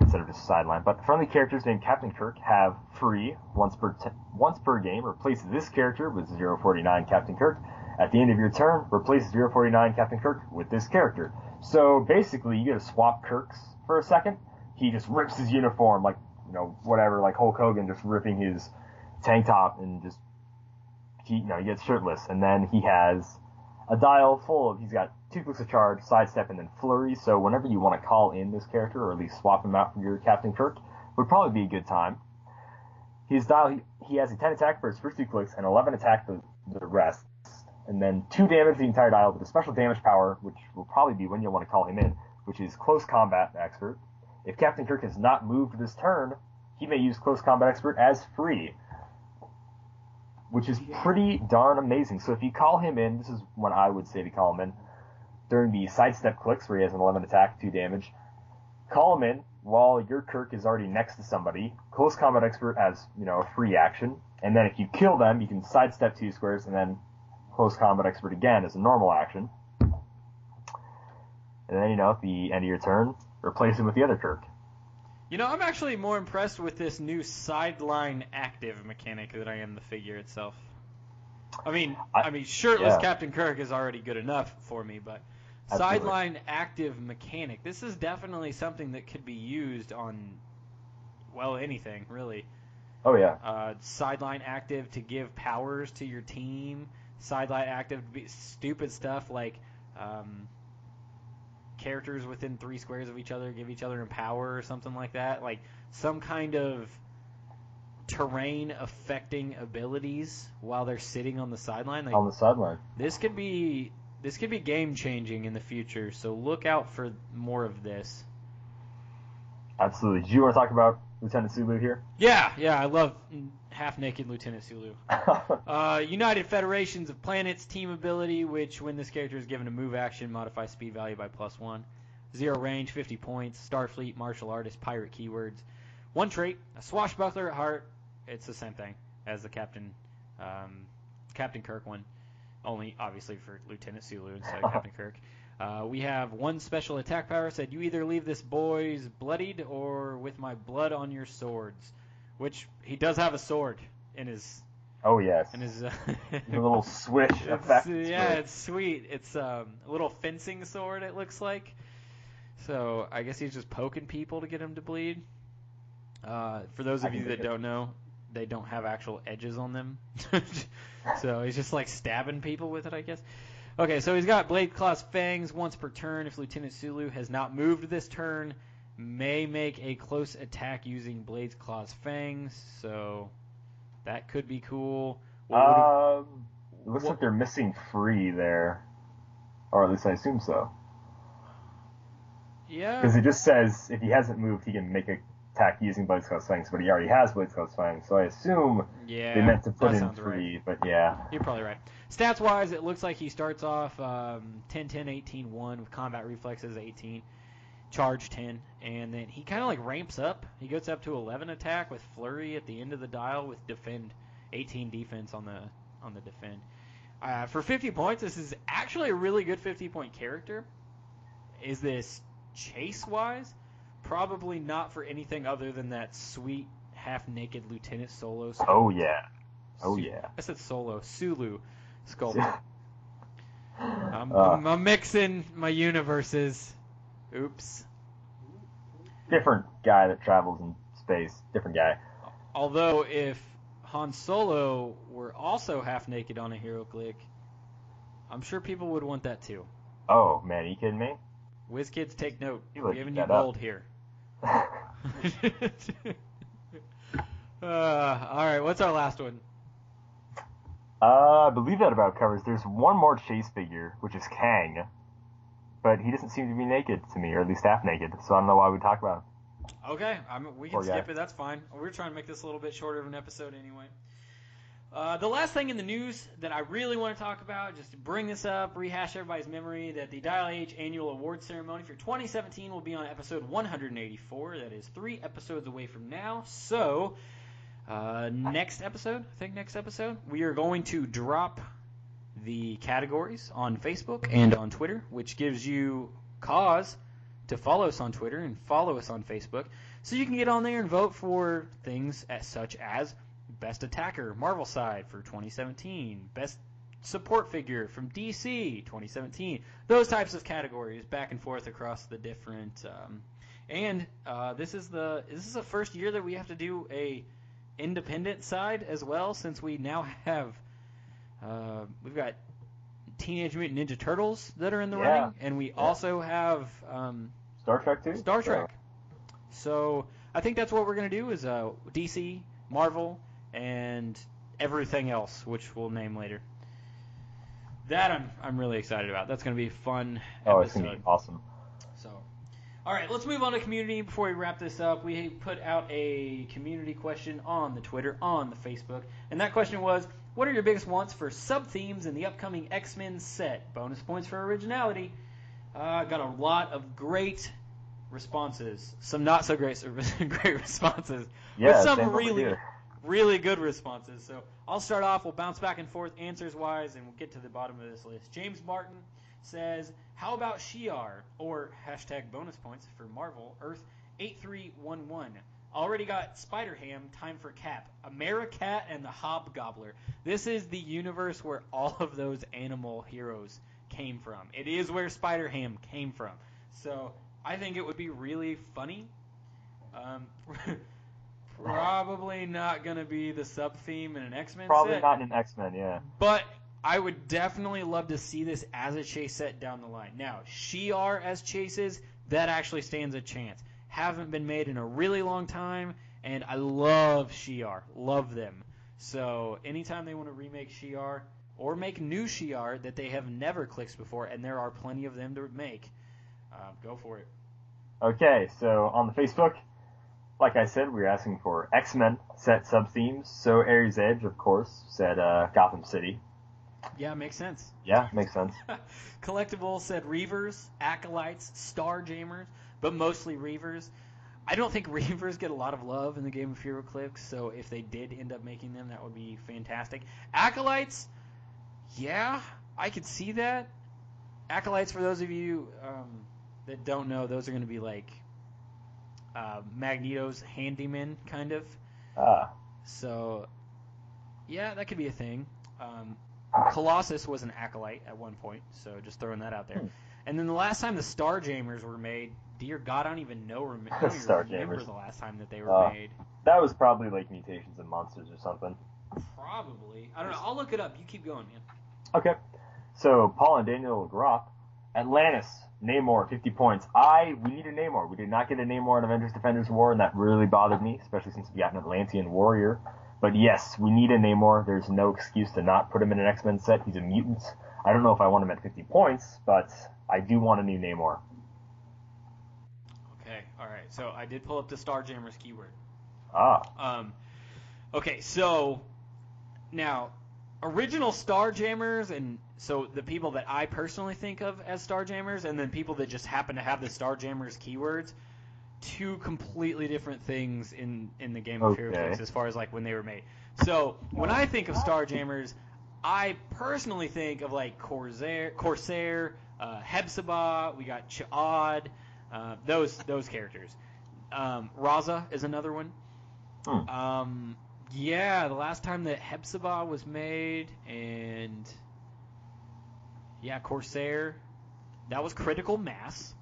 instead of just sideline. But friendly characters named Captain Kirk have free once per t- once per game. Replace this character with 049 Captain Kirk. At the end of your turn, replace 049 Captain Kirk with this character. So basically, you get to swap Kirks for a second. He just rips his uniform like you know whatever, like Hulk Hogan just ripping his tank top and just he you know he gets shirtless, and then he has a dial full of, he's got two clicks of charge, sidestep, and then flurry. So whenever you want to call in this character, or at least swap him out for your Captain Kirk, would probably be a good time. His dial, he, he has a 10 attack for his first two clicks and 11 attack for the rest. And then two damage the entire dial with a special damage power, which will probably be when you'll want to call him in, which is close combat expert. If Captain Kirk has not moved this turn, he may use close combat expert as free, which is pretty darn amazing. So if you call him in, this is when I would say to call him in during the sidestep clicks where he has an 11 attack, 2 damage. Call him in while your Kirk is already next to somebody. Close combat expert as you know a free action, and then if you kill them, you can sidestep two squares and then close combat expert again as a normal action. And then you know at the end of your turn, replace him with the other Kirk. You know, I'm actually more impressed with this new sideline active mechanic than I am the figure itself. I mean, I, I- mean, shirtless yeah. Captain Kirk is already good enough for me, but Absolutely. sideline active mechanic. This is definitely something that could be used on, well, anything really. Oh yeah, Uh, sideline active to give powers to your team. Sideline active stupid stuff like um, characters within three squares of each other give each other a power or something like that. Like some kind of terrain affecting abilities while they're sitting on the sideline. Like on the sideline. this could be this could be game changing in the future. So look out for more of this. Absolutely. Do you want to talk about Lieutenant Sulu here? Yeah, yeah, I love half naked Lieutenant Sulu. *laughs* Uh, United Federations of Planets team ability, which when this character is given a move action, modifies speed value by plus one. Zero range, 50 points. Starfleet, martial artist, pirate keywords. One trait, a swashbuckler at heart. It's the same thing as the Captain, um, Captain Kirk one, only obviously for Lieutenant Sulu instead of *laughs* Captain Kirk. Uh, we have one special attack power said you either leave this boy's bloodied or with my blood on your swords, which he does have a sword in his oh yes. in his. *laughs* Uh, little swish *laughs* it's, effect. yeah, Switch. it's sweet. It's um, a little fencing sword. It looks like. So I guess he's just poking people to get them to bleed. Uh, for those of can you that don't know, they don't have actual edges on them. *laughs* so he's just like stabbing people with it, I guess. Okay, so he's got Blade Claw's Fangs once per turn. If Lieutenant Sulu has not moved this turn, may make a close attack using Blade Claw's Fangs. So that could be cool. What he- Um, it looks what- like they're missing free there, or at least I assume so. yeah. Because it just says if he hasn't moved, he can make a attack using Scout's Fangs, but he already has Scout's Fangs, so I assume Yeah, they meant to put in three, right. But yeah, You're probably right. Stats wise, it looks like he starts off um, 10 10 18 1 with combat reflexes 18, charge 10, and then he kind of like ramps up. He goes up to 11 attack with flurry at the end of the dial with defend 18 defense on the on the defend. Uh, for 50 points, this is actually a really good 50 point character. Is this chase wise? Probably not for anything other than that sweet half naked Lieutenant Solo. oh yeah, oh Su- yeah. I said Solo. Sulu sculpt. *laughs* I'm, Uh, I'm, I'm mixing my universes. Oops. different guy that travels in space. Different guy. Although if Han Solo were also half naked on a hero click, I'm sure people would want that too. Oh man, are you kidding me? WizKids, take note. We're giving you that up. gold here. Uh, all right, what's our last one? Uh, I believe that about covers. There's one more chase figure, which is Kang, but he doesn't seem to be naked to me, or at least half naked. So I don't know why we talk about him. Okay, I'm, we can Poor guy. skip it. That's fine. We're trying to make this a little bit shorter of an episode anyway. Uh, the last thing in the news that I really want to talk about, just to bring this up, rehash everybody's memory, that the Dial H annual award ceremony for 2017 will be on episode 184. That is three episodes away from now. So, uh, next episode, I think next episode, we are going to drop the categories on Facebook and on Twitter, which gives you cause to follow us on Twitter and follow us on Facebook, so you can get on there and vote for things as such as Best Attacker, Marvel side for 2017, Best Support Figure from DC 2017, those types of categories back and forth across the different. Um, and uh, this is the this is the first year that we have to do a independent side as well, since we now have uh, we've got Teenage Mutant Ninja Turtles that are in the Yeah. running, and we also have um, Star Trek too. Star So, Trek. So I think that's what we're gonna do is uh, DC, Marvel, and everything else, which we'll name later. That I'm I'm really excited about. That's gonna be a fun oh, it's gonna be awesome. So, all right, let's move on to community before we wrap this up. We put out a community question on the Twitter, on the Facebook, and that question was, "What are your biggest wants for sub themes in the upcoming X Men set?" Bonus points for originality. Uh, got a lot of great responses. Some not so great *laughs* great responses. Yeah, some really-. Really good responses. So I'll start off. We'll bounce back and forth answers wise, and we'll get to the bottom of this list. James Martin says, "How about Shi'ar or hashtag bonus points for Marvel Earth eight three one one? Already got Spider Ham. Time for Cap, Americat, and the Hobgobbler. This is the universe where all of those animal heroes came from. It is where Spider Ham came from. So I think it would be really funny." Um, *laughs* Probably not going to be the sub theme in an X Men set. Probably set, not in X Men. Yeah. but I would definitely love to see this as a chase set down the line. Now, Shi'ar as chases, that actually stands a chance. Haven't been made in a really long time, and I love Shi'ar, love them. So anytime they want to remake Shi'ar or make new Shi'ar that they have never clicked before, and there are plenty of them to make, uh, go for it. Okay, so on the Facebook, like I said, we were asking for X Men set sub themes. So Aries Edge, of course, said uh, Gotham City. Yeah, makes sense. Yeah, makes sense. *laughs* Collectible said Reavers, Acolytes, Starjammers, but mostly Reavers. I don't think *laughs* Reavers get a lot of love in the Game of HeroClix, so if they did end up making them, that would be fantastic. Acolytes, yeah, I could see that. Acolytes, for those of you um, that don't know, those are going to be like uh, Magneto's handyman, kind of. Ah, So, yeah, that could be a thing. Um, Colossus was an acolyte at one point, so just throwing that out there. Hmm. And then the last time the Starjammers were made, dear God, I don't even know. Rem- I *laughs* don't even remember the last time that they were Uh. made. that was probably like Mutations and Monsters or something. Probably. I don't know. I'll look it up. You keep going, man. Okay, so Paul and Daniel Gropp, Atlantis, Namor, 50 points. I we need a Namor. We did not get a Namor in Avengers Defenders War, and that really bothered me, especially since we got an Atlantean warrior. But yes, we need a Namor. There's no excuse to not put him in an X Men set. He's a mutant. I don't know if I want him at 50 points, but I do want a new Namor. Okay. All right. So I did pull up the Starjammers keyword. Ah, Um, okay, so now original Starjammers, and so the people that I personally think of as Starjammers, and then people that just happen to have the Starjammers keywords, two completely different things in in the game of Okay. HeroClix as far as like when they were made. So when I think of Starjammers, I personally think of like Corsair, Corsair, uh, Hepzibah. We got Ch'od, uh, those those characters. Um, Raza is another one. Hmm. Um, yeah, the last time that Hepzibah was made, and yeah, Corsair, that was Critical Mass.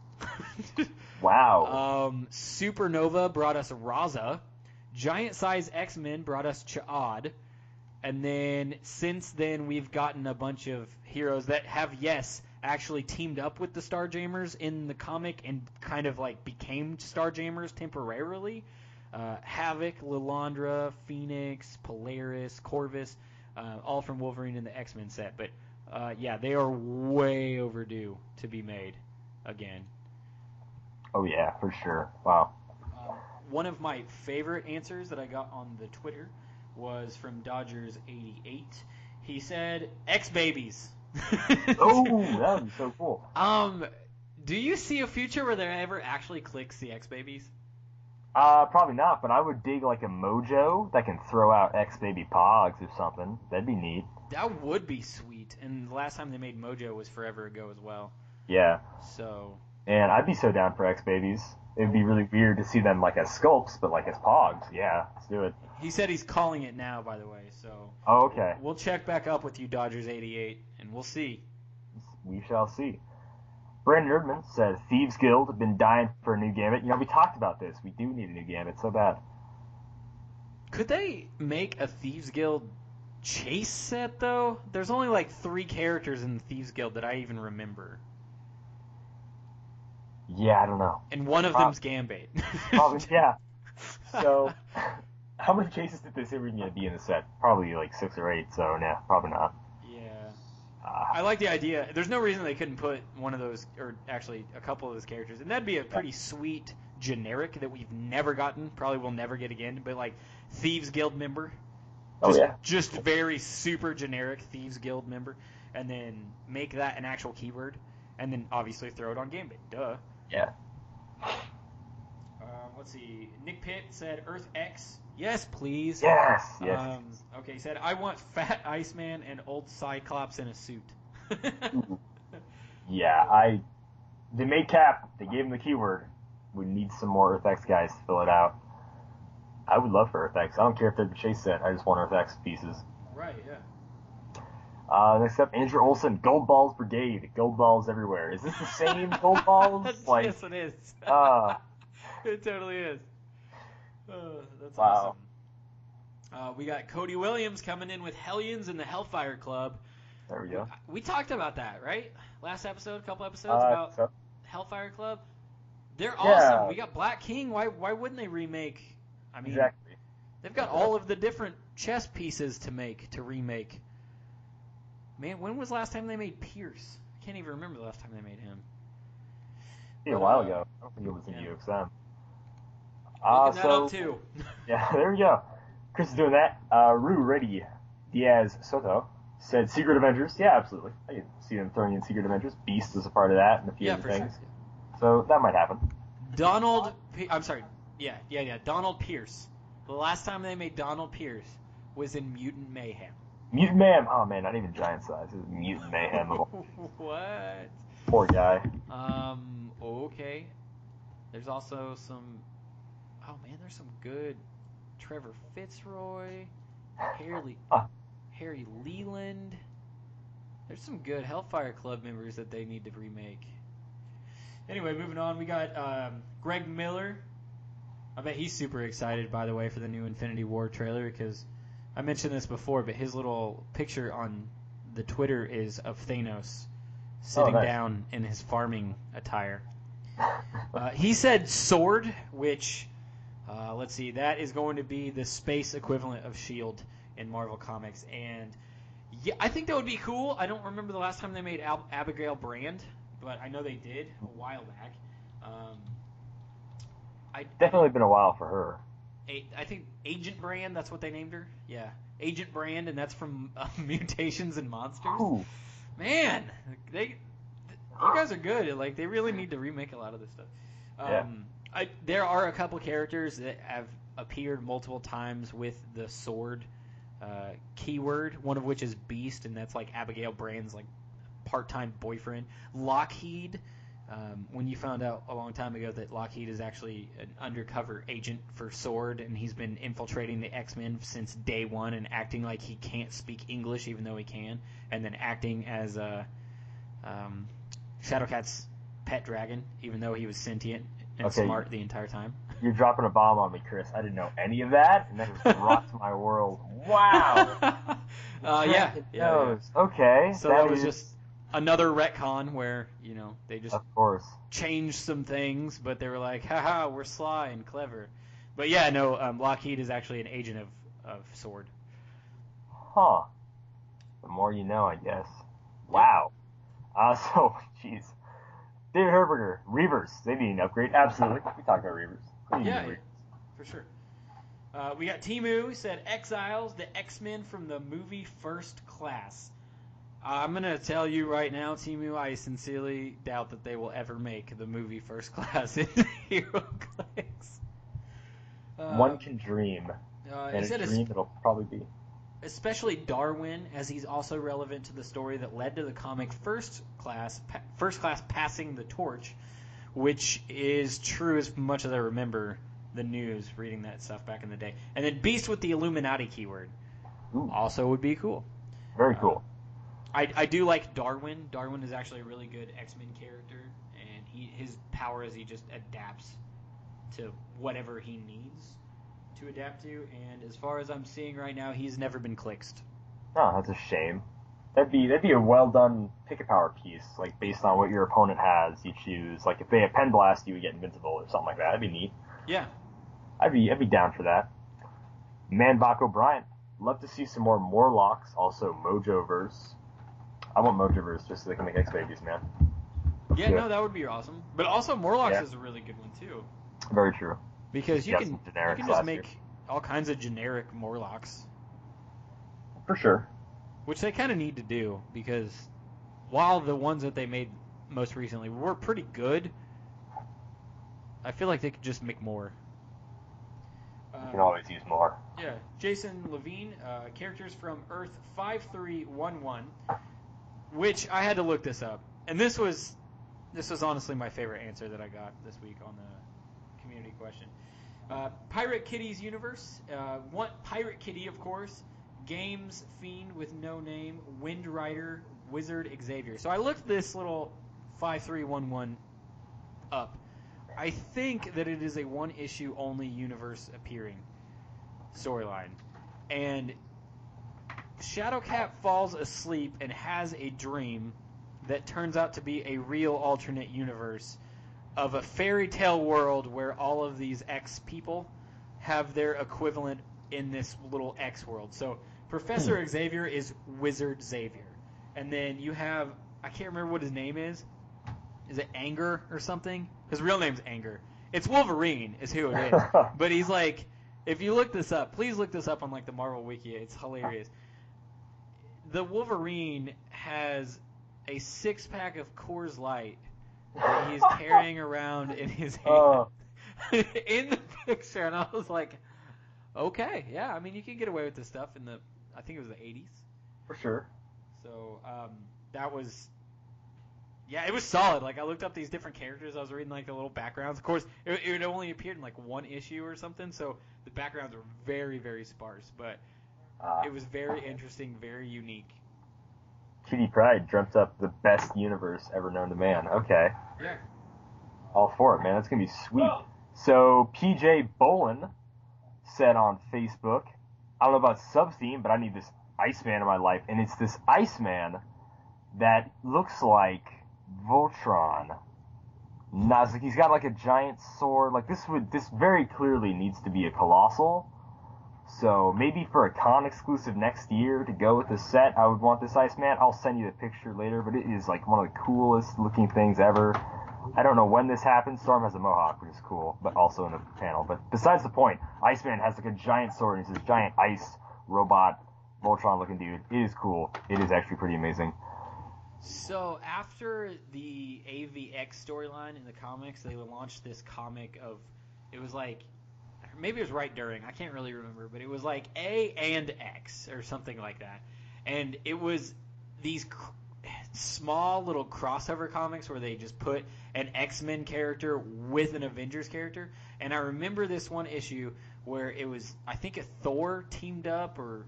*laughs* wow. um, Supernova brought us Raza. Giant Size X Men brought us Ch'od. And then since then, we've gotten a bunch of heroes that have, yes, actually teamed up with the Starjammers in the comic and kind of like became Starjammers temporarily. Uh, Havoc, Lilandra, Phoenix, Polaris, Corvus, uh, all from Wolverine in the X Men set. But uh, yeah, they are way overdue to be made again. oh yeah, for sure. Wow. Uh, one of my favorite answers that I got on the Twitter was from Dodgers88. He said, "X babies." *laughs* Oh, that would be so cool. Um, do you see a future where there ever actually clicks the X babies? Uh, probably not, but I would dig like a Mojo that can throw out X Baby Pogs or something. That'd be neat. That would be sweet. And the last time they made Mojo was forever ago as well. Yeah. So And I'd be so down for X Babies. It'd be really weird to see them like as sculpts, but like as Pogs. Yeah, let's do it. he said he's calling it now, by the way. So Oh, okay. we'll check back up with you, Dodgers88, and we'll see. We shall see. Brandon Erdman said Thieves Guild have been dying for a new Gambit. You know, we talked about this. We do need a new Gambit so bad. Could they make a Thieves Guild Chase set though? There's only like three characters in the Thieves Guild that I even remember, Yeah, I don't know. and one of Prob- them's Gambit. *laughs* Probably, yeah. So, *laughs* how many chases did they say were going to be in the set? Probably like six or eight. So, nah, probably not. Uh, I like the idea. There's no reason they couldn't put one of those, or actually a couple of those characters, and that'd be a pretty sweet generic that we've never gotten, probably will never get again. But like Thieves Guild member, oh just, yeah. just very super generic Thieves Guild member, and then make that an actual keyword, and then obviously throw it on Gambit. Duh. Yeah. Um, let's see. Nick Pitt said Earth X. Yes, please. Yes. Yes. Um, okay, he said I want Fat Iceman and Old Cyclops in a suit. *laughs* yeah. I. They made Cap. They gave him the keyword. We need some more Earth X guys to fill it out. I would love for Earth X. I don't care if they're the chase set. I just want Earth X pieces. right. Yeah. Uh, next up, Andrew Olson, Gold Balls Brigade. Gold balls everywhere. Is this the same *laughs* Gold Balls? Like, yes, it is. uh, *laughs* it totally is. Uh, that's Wow. awesome. Uh, we got Cody Williams coming in with Hellions and the Hellfire Club. there we go. We talked about that, right? Last episode, a couple episodes Uh, about so- Hellfire Club. They're Yeah. awesome. We got Black King. Why why wouldn't they remake? I mean, exactly. they've got all of the different chess pieces to make to remake. Man, when was the last time they made Pierce? I can't even remember the last time they made him. Be a while uh, ago. I don't think it was in yeah. UXM. Uh, Looking that so, up too. *laughs* yeah, *laughs* there we go. Chris is doing that. Uh, Rue Ready Diaz Soto said Secret Avengers. Yeah, absolutely. I can see them throwing in Secret Avengers. Beast is a part of that and a few yeah, other for things. sure. So that might happen. Donald, P- I'm sorry. Yeah, yeah, yeah. Donald Pierce. The last time they made Donald Pierce was in Mutant Mayhem. Mutant Mayhem. Oh man, not even giant size. It was Mutant Mayhem. *laughs* what? Poor guy. Um. Okay. There's also some. Oh man, there's some good. Trevor Fitzroy, Harry. Harry Leland. There's some good Hellfire Club members that they need to remake. Anyway, moving on, we got um, Greg Miller. I bet he's super excited, by the way, for the new Infinity War trailer because I mentioned this before, but his little picture on the Twitter is of Thanos sitting nice. down in his farming attire. Uh, he said sword, which, uh, let's see, that is going to be the space equivalent of Shield in Marvel Comics, and yeah, I think that would be cool. I don't remember the last time they made Al- Abigail Brand, but I know they did a while back. Um, I Definitely been a while for her. a- I think Agent Brand, that's what they named her. Yeah, Agent Brand, and that's from *laughs* uh, Mutations and Monsters. Ooh. Man, they, you guys are good. Like they really need to remake a lot of this stuff. Um, Yeah. I, there are a couple characters that have appeared multiple times with the sword uh, keyword. One of which is Beast, and that's like Abigail Brand's like part-time boyfriend. Lockheed. Um, when you found out a long time ago that Lockheed is actually an undercover agent for Sword, and he's been infiltrating the X Men since day one, and acting like he can't speak English even though he can, and then acting as uh, um, Shadowcat's pet dragon, even though he was sentient and Okay. smart the entire time. *laughs* You're dropping a bomb on me, Chris. I didn't know any of that, and that just rocked *laughs* my world. Wow. *laughs* uh, yeah, yeah, yeah. Okay. So that, was is- just another retcon where you know they just Of course. changed some things, but they were like, haha, we're sly and clever. But yeah, no, um, Lockheed is actually an agent of, of Sword. Huh. The more you know, I guess. Wow. Uh, so, jeez. David Herberger, Reavers, they need an upgrade. Absolutely. *laughs* We talked about Reavers. Yeah. Reavers. For sure. Uh, we got Timu said Exiles, the X Men from the movie First Class. Uh, I'm gonna tell you right now, Timu, I sincerely doubt that they will ever make the movie First *laughs* Class into HeroClix. Uh, One can dream, uh, he and said a dream it'll probably be. Especially Darwin, as he's also relevant to the story that led to the comic First Class, pa- First Class passing the torch, which is true as much as I remember the news reading that stuff back in the day. And then Beast with the Illuminati keyword Ooh, also would be cool. very uh, cool. I, I do like Darwin. Darwin is actually a really good X Men character, and he his power is he just adapts to whatever he needs to adapt to. And as far as I'm seeing right now, he's never been clixed. Oh, that's a shame. That'd be that'd be a well done pick a power piece, like based on what your opponent has, you choose. Like if they have pen blast, you would get invincible or something like that. That'd be neat. Yeah. I'd be I'd be down for that. Man Bach O'Brien. Love to see some more Morlocks, also Mojoverse. I want Mojoverse just so they can make X babies, man. Yeah, Yeah. no, that would be awesome. But also Morlocks Yeah. is a really good one too. Very true. Because you Yeah, can you can last just year. make all kinds of generic Morlocks. For sure. which they kind of need to do because while the ones that they made most recently were pretty good, I feel like they could just make more. You Uh, can always use more. yeah, Jason Levine, uh, characters from Earth 5311, which I had to look this up, and this was this was honestly my favorite answer that I got this week on the community question. Uh, Pirate Kitty's universe, uh, one Pirate Kitty, of course. Games Fiend with no name, Wind Rider, Wizard Xavier. So I looked this little 5311 up. I think that it is a one issue only universe appearing storyline. And Shadowcat falls asleep and has a dream that turns out to be a real alternate universe of a fairy tale world where all of these X people have their equivalent in this little X world. So Professor hmm. Xavier is Wizard Xavier. And then you have I can't remember what his name is. Is it Anger or something? His real name's Anger. It's Wolverine is who it is. *laughs* but he's like if you look this up, please look this up on like the Marvel wiki. It's hilarious. The Wolverine has a six pack of Coors Light that he's carrying around in his *laughs* hand Oh, *laughs* in the picture, and I was like, okay, yeah. I mean, you can get away with this stuff in the I think it was the 80s. for sure. So um, that was, yeah, it was solid. Like I looked up these different characters. I was reading like the little backgrounds. Of course, it, it only appeared in like one issue or something, so the backgrounds were very, very sparse. But Uh, it was very interesting, very unique. Kitty Pryde dreamt up the best universe ever known to man. Okay. Yeah. All for it, man. That's gonna be sweet. So PJ Bolin said on Facebook, I don't know about sub theme, but I need this Iceman in my life, and it's this Iceman that looks like Voltron. Nah, like he's got like a giant sword. Like this would this very clearly needs to be a colossal. So maybe for a con exclusive next year to go with the set, I would want this Iceman. I'll send you the picture later, but it is like one of the coolest looking things ever. I don't know when this happened. Storm has a mohawk, which is cool, but also in the panel. But besides the point, Iceman has like a giant sword and he's this giant ice robot, Voltron looking dude. It is cool. It is actually pretty amazing. So after the AVX storyline in the comics, they launched this comic of it was like maybe it was right during I can't really remember, but it was like A and X or something like that, and it was these cr- small little crossover comics where they just put an X Men character with an Avengers character, and I remember this one issue where it was I think a Thor teamed up or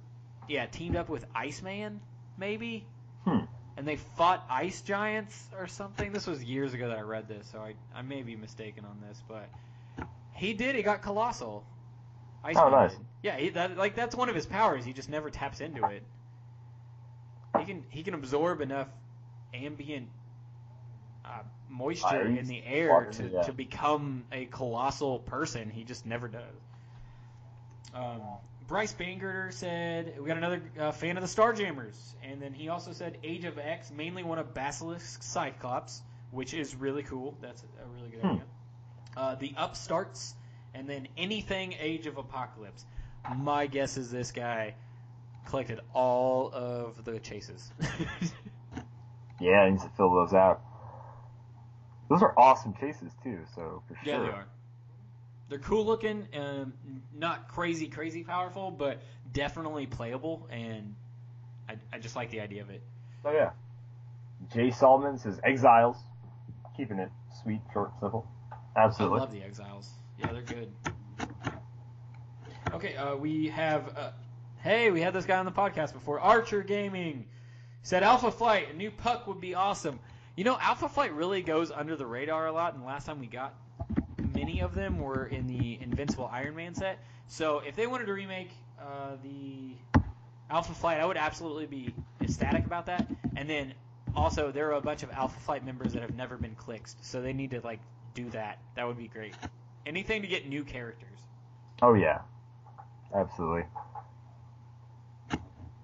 yeah teamed up with Iceman maybe Hmm. and they fought ice giants or something. This was years ago that I read this, so I, I may be mistaken on this, but he did. He got colossal. Ice Oh, nice. did. Yeah, he, that, like that's one of his powers. He just never taps into it. He can he can absorb enough ambient uh, moisture in the air to, yeah. to become a colossal person. He just never does. Um, Bryce Bangerter said we got another uh, fan of the Starjammers, and then he also said Age of X, mainly one of Basilisk Cyclops, which is really cool. That's a really good Hmm. idea. Uh, the Upstarts, and then anything Age of Apocalypse. My guess is this guy collected all of the chases. *laughs* Yeah, he needs to fill those out. Those are awesome chases too, so for Yeah, sure. Yeah, they are. They're cool looking, um, not crazy, crazy powerful, but definitely playable, and I, I just like the idea of it. Oh yeah. Jay Solomon says Exiles, keeping it sweet, short, simple. Absolutely. I love the Exiles. Yeah, they're good. Okay, uh, we have. Uh, hey, we had this guy on the podcast before. Archer Gaming said Alpha Flight, a new puck would be awesome. You know, Alpha Flight really goes under the radar a lot, and last time we got many of them were in the Invincible Iron Man set. So if they wanted to remake uh, the Alpha Flight, I would absolutely be ecstatic about that. And then also, there are a bunch of Alpha Flight members that have never been clicked, so they need to like do that. That would be great. Anything to get new characters. Oh yeah, absolutely.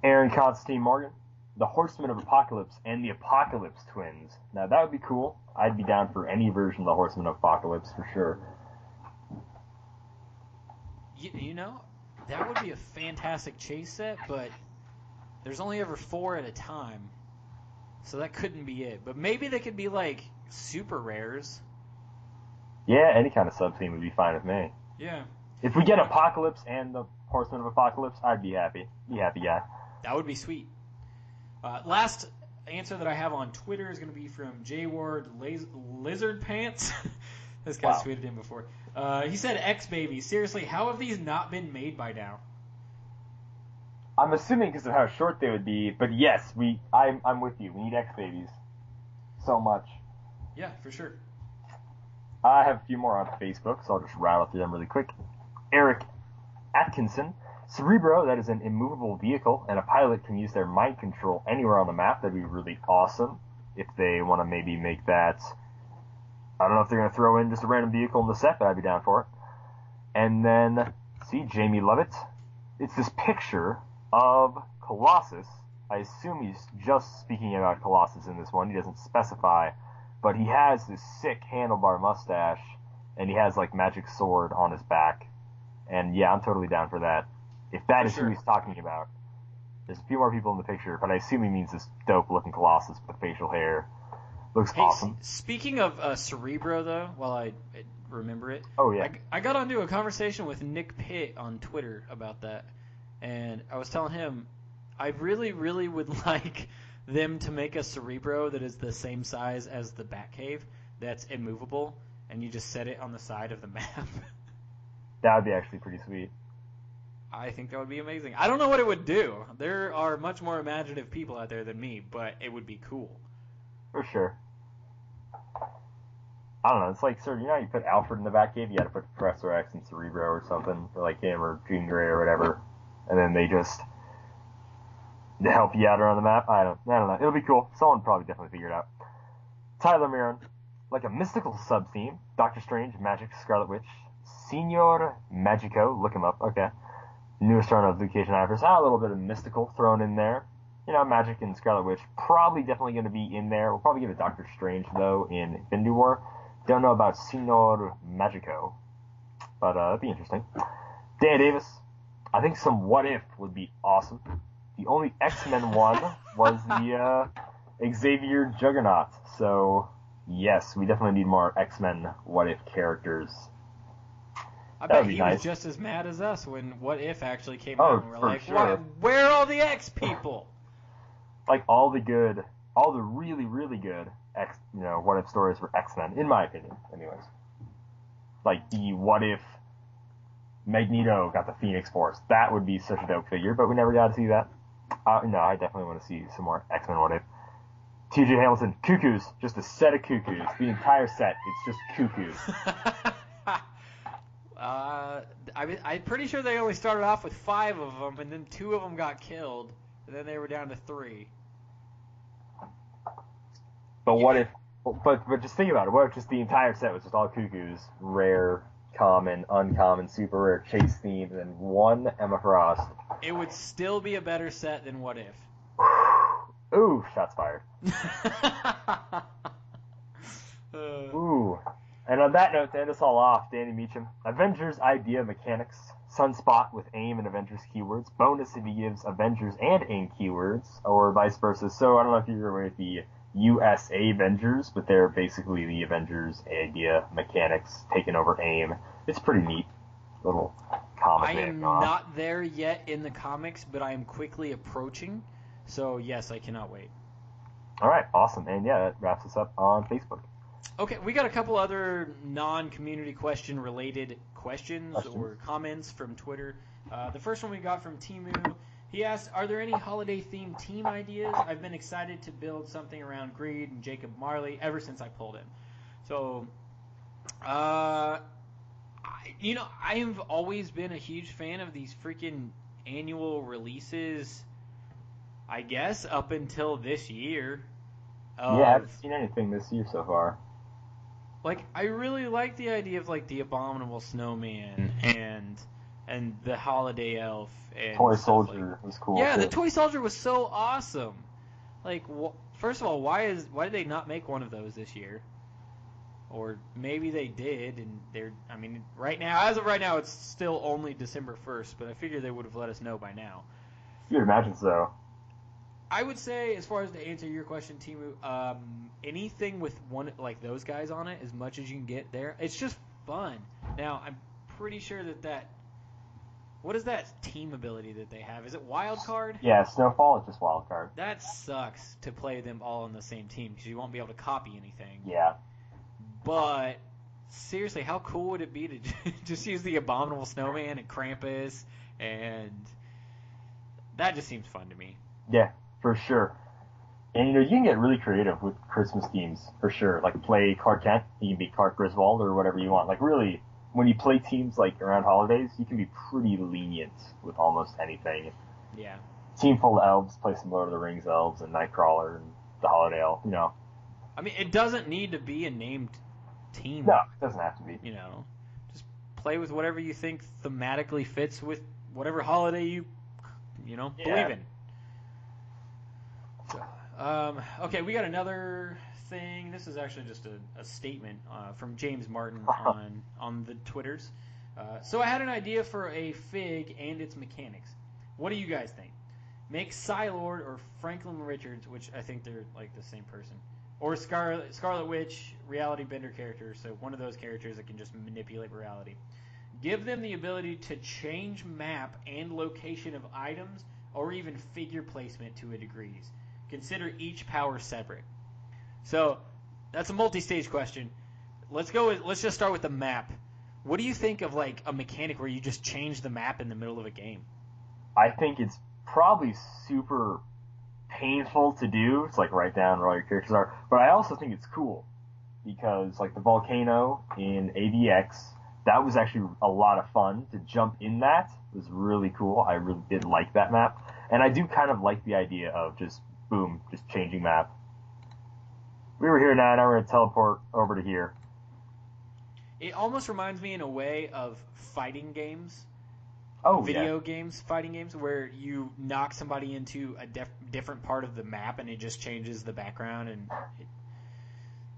Aaron Constantine Morgan, the Horsemen of Apocalypse and the Apocalypse Twins. Now that would be cool. I'd be down for any version of the Horsemen of Apocalypse for sure. You, you know, that would be a fantastic chase set, but there's only ever four at a time, so that couldn't be it. But maybe they could be like super rares. Yeah, any kind of sub theme would be fine with me. Yeah, If we get Apocalypse and the Horsemen of Apocalypse, I'd be happy. Be happy guy. that would be sweet. Uh, last answer that I have on Twitter is going to be from J Ward Laz- Lizard Pants. *laughs* this guy's Wow. tweeted in before. Uh, he said, "X baby, seriously, how have these not been made by now?" I'm assuming because of how short they would be, but yes, we. I'm I'm with you. We need X babies. So much. Yeah, for sure. I have a few more on Facebook, so I'll just rattle through them really quick. Eric Atkinson. Cerebro, that is an immovable vehicle, and a pilot can use their mind control anywhere on the map. That'd be really awesome if they want to maybe make that. I don't know if they're going to throw in just a random vehicle in the set, but I'd be down for it. And then, see, Jamie Lovett. It's this picture of Colossus. I assume he's just speaking about Colossus in this one. He doesn't specify but he has this sick handlebar mustache, and he has like magic sword on his back. And yeah, I'm totally down for that. If that For is sure. who he's talking about. There's a few more people in the picture, but I assume he means this dope looking Colossus with the facial hair. Looks Hey, awesome. s- speaking of uh, Cerebro, though, while I, I remember it, Oh yeah. I, I got onto a conversation with Nick Pitt on Twitter about that, and I was telling him I really, really would *laughs* like them to make a Cerebro that is the same size as the Batcave, that's immovable, and you just set it on the side of the *laughs* map. That would be actually pretty sweet. I think that would be amazing. I don't know what it would do. There are much more imaginative people out there than me, but it would be cool. For sure. I don't know. It's like, sir, you know, you put Alfred in the Batcave, you got to put Professor X and Cerebro or something, or like him or Jean Grey or whatever, and then they just to help you out around the map. I don't, I don't know. It'll be cool. Someone probably definitely figure it out. Tyler Miron, like a mystical sub theme. Doctor Strange, Magic, Scarlet Witch, Senor Magico. Look him up. Okay. Newest run of and Iris. Ah, a little bit of mystical thrown in there you know, Magic and Scarlet Witch probably definitely going to be in there. We'll probably give it Doctor Strange though in Infinity War. Don't know about Senor Magico, but uh, that'd be interesting. Dan Davis, I think some What If would be awesome. The only X Men one was the uh, Xavier Juggernaut, so yes, we definitely need more X Men What If characters. I That would bet be he nice. was just as mad as us when What If actually came Oh, out, and we're like, sure. "Why- where are all the X people? *sighs* Like all the good, all the really really good X, you know, What If stories for X Men, in my opinion, anyways. Like the What If Magneto got the Phoenix Force. That would be such a dope figure, but we never got to see that. Uh, no, I definitely want to see some more X Men What If. T.J. Hamilton, cuckoos, just a set of cuckoos. The entire set, it's just cuckoos. *laughs* uh, I, I'm pretty sure they only started off with five of them, and then two of them got killed, and then they were down to three. But what if? But but just think about it. What if just the entire set was just all cuckoos, rare, common, uncommon, super rare, chase theme and one Emma Frost. It would still be a better set than What If. *sighs* Ooh, shots fired. *laughs* Uh, Ooh. And on that note, to end us all off, Danny Meacham. Advanced Idea Mechanics. Sunspot with A.I.M. and Avengers keywords. Bonus if he gives Avengers and A.I.M. keywords, or vice versa. So I don't know if you're aware of the USA Avengers, but they're basically the Advanced Idea Mechanics taking over aim. It's pretty neat. Little comic I am not there yet in the comics, but I am quickly approaching. So yes, I cannot wait. All right, awesome. And yeah, that wraps us up on Facebook. Okay, we got a couple other non-community question related questions Questions. or comments from Twitter. Uh, the first one we got from Timu. He asked, "Are there any holiday-themed team ideas? I've been excited to build something around Greed and Jacob Marley ever since I pulled him." So, uh, I, you know, I've always been a huge fan of these freaking annual releases I guess up until this year. yeah, I haven't seen anything this year so far. Like I really like the idea of like the abominable snowman and and the holiday elf and Toy Soldier like- was cool. yeah, too. the toy soldier was so awesome. Like, wh- first of all, why is why did they not make one of those this year? Or maybe they did, and they're. I mean, right now, as of right now, it's still only December first, but I figure they would have let us know by now. You'd imagine so. I would say, as far as to answer your question, Timu, um, anything with one like those guys on it, as much as you can get there, it's just fun. Now, I'm pretty sure that that. What is that team ability that they have? Is it wild card? Yeah, Snowfall is just wild card. That sucks to play them all on the same team because you won't be able to copy anything. Yeah. But seriously, how cool would it be to *laughs* just use the Abominable Snowman and Krampus and that just seems fun to me. Yeah, for sure. And you know, you can get really creative with Christmas themes for sure. Like play Clark Kent, you can be Clark Griswold or whatever you want. Like really, when you play teams like around holidays, you can be pretty lenient with almost anything. Yeah. Team full of elves, play some Lord of the Rings elves and Nightcrawler and the Holiday Elf. You know, I mean, it doesn't need to be a named team. no, it doesn't have to be. You know, just play with whatever you think thematically fits with whatever holiday you, you know, Yeah. believe in. So, um, okay, we got another thing. This is actually just a, a statement uh, from James Martin *laughs* on on the Twitters. Uh, so I had an idea for a fig and its mechanics. What do you guys think? Make Psylord or Franklin Richards, which I think they're like the same person, or Scarlet Scarlet Witch, reality bender characters. So one of those characters that can just manipulate reality. Give them the ability to change map and location of items, or even figure placement to a degree. Consider each power separate. So that's a multi-stage question. Let's go. With, let's just start with the map. What do you think of like a mechanic where you just change the map in the middle of a game? I think it's probably super painful to do. It's like write down where all your characters are. But I also think it's cool because like the volcano in AVX, that was actually a lot of fun to jump in that. Was really cool. I really did like that map. And I do kind of like the idea of just boom, just changing map. We were here now, now we're gonna teleport over to here. It almost reminds me in a way of fighting games, Oh video yeah. games, fighting games, where you knock somebody into a def- different part of the map and it just changes the background and. It,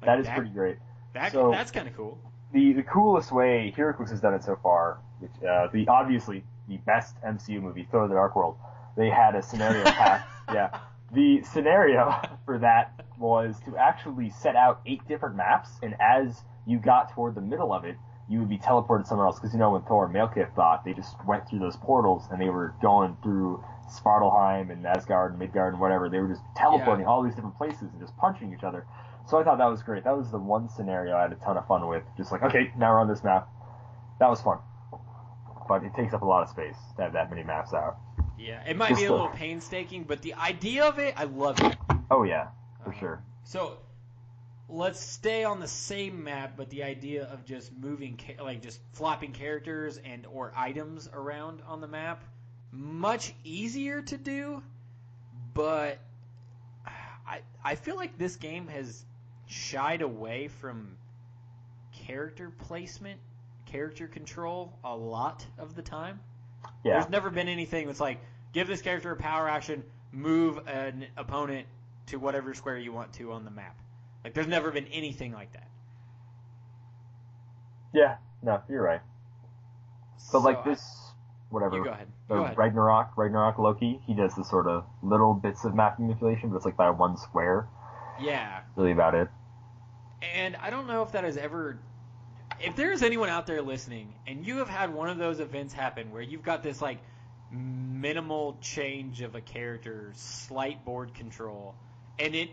like That is pretty great. That, so- that's kind of cool. the the coolest way HeroClix has done it so far, which uh, the obviously the best MCU movie, Thor: The Dark World, they had a scenario *laughs* path. yeah, the scenario *laughs* for that was to actually set out eight different maps, and as you got toward the middle of it, you would be teleported somewhere else. Because you know when Thor and Malekith fought, they just went through those portals and they were going through Svartalfheim and Asgard and Midgard and whatever. They were just teleporting all these different places and just punching each other. So I thought that was great. That was the one scenario I had a ton of fun with. Just like, okay, now we're on this map. That was fun. But it takes up a lot of space to have that many maps out. Yeah, it might Just be a little painstaking, but the idea of it, I love it. Oh yeah, for Uh, sure. So let's stay on the same map, but the idea of just moving, like just flopping characters and or items around on the map, much easier to do. But I I feel like this game has shied away from character placement, character control a lot of the time. Yeah. There's never been anything that's like give this character a power action, move an opponent to whatever square you want to on the map. Like there's never been anything like that. Yeah. No, you're right. But like So, this, whatever. you go ahead. the Go ahead. Ragnarok, Ragnarok Loki, he does the sort of little bits of map manipulation, but it's like by one square. Yeah, Really about it. and I don't know if that has ever. If there's anyone out there listening, and you have had one of those events happen where you've got this like minimal change of a character, slight board control, and it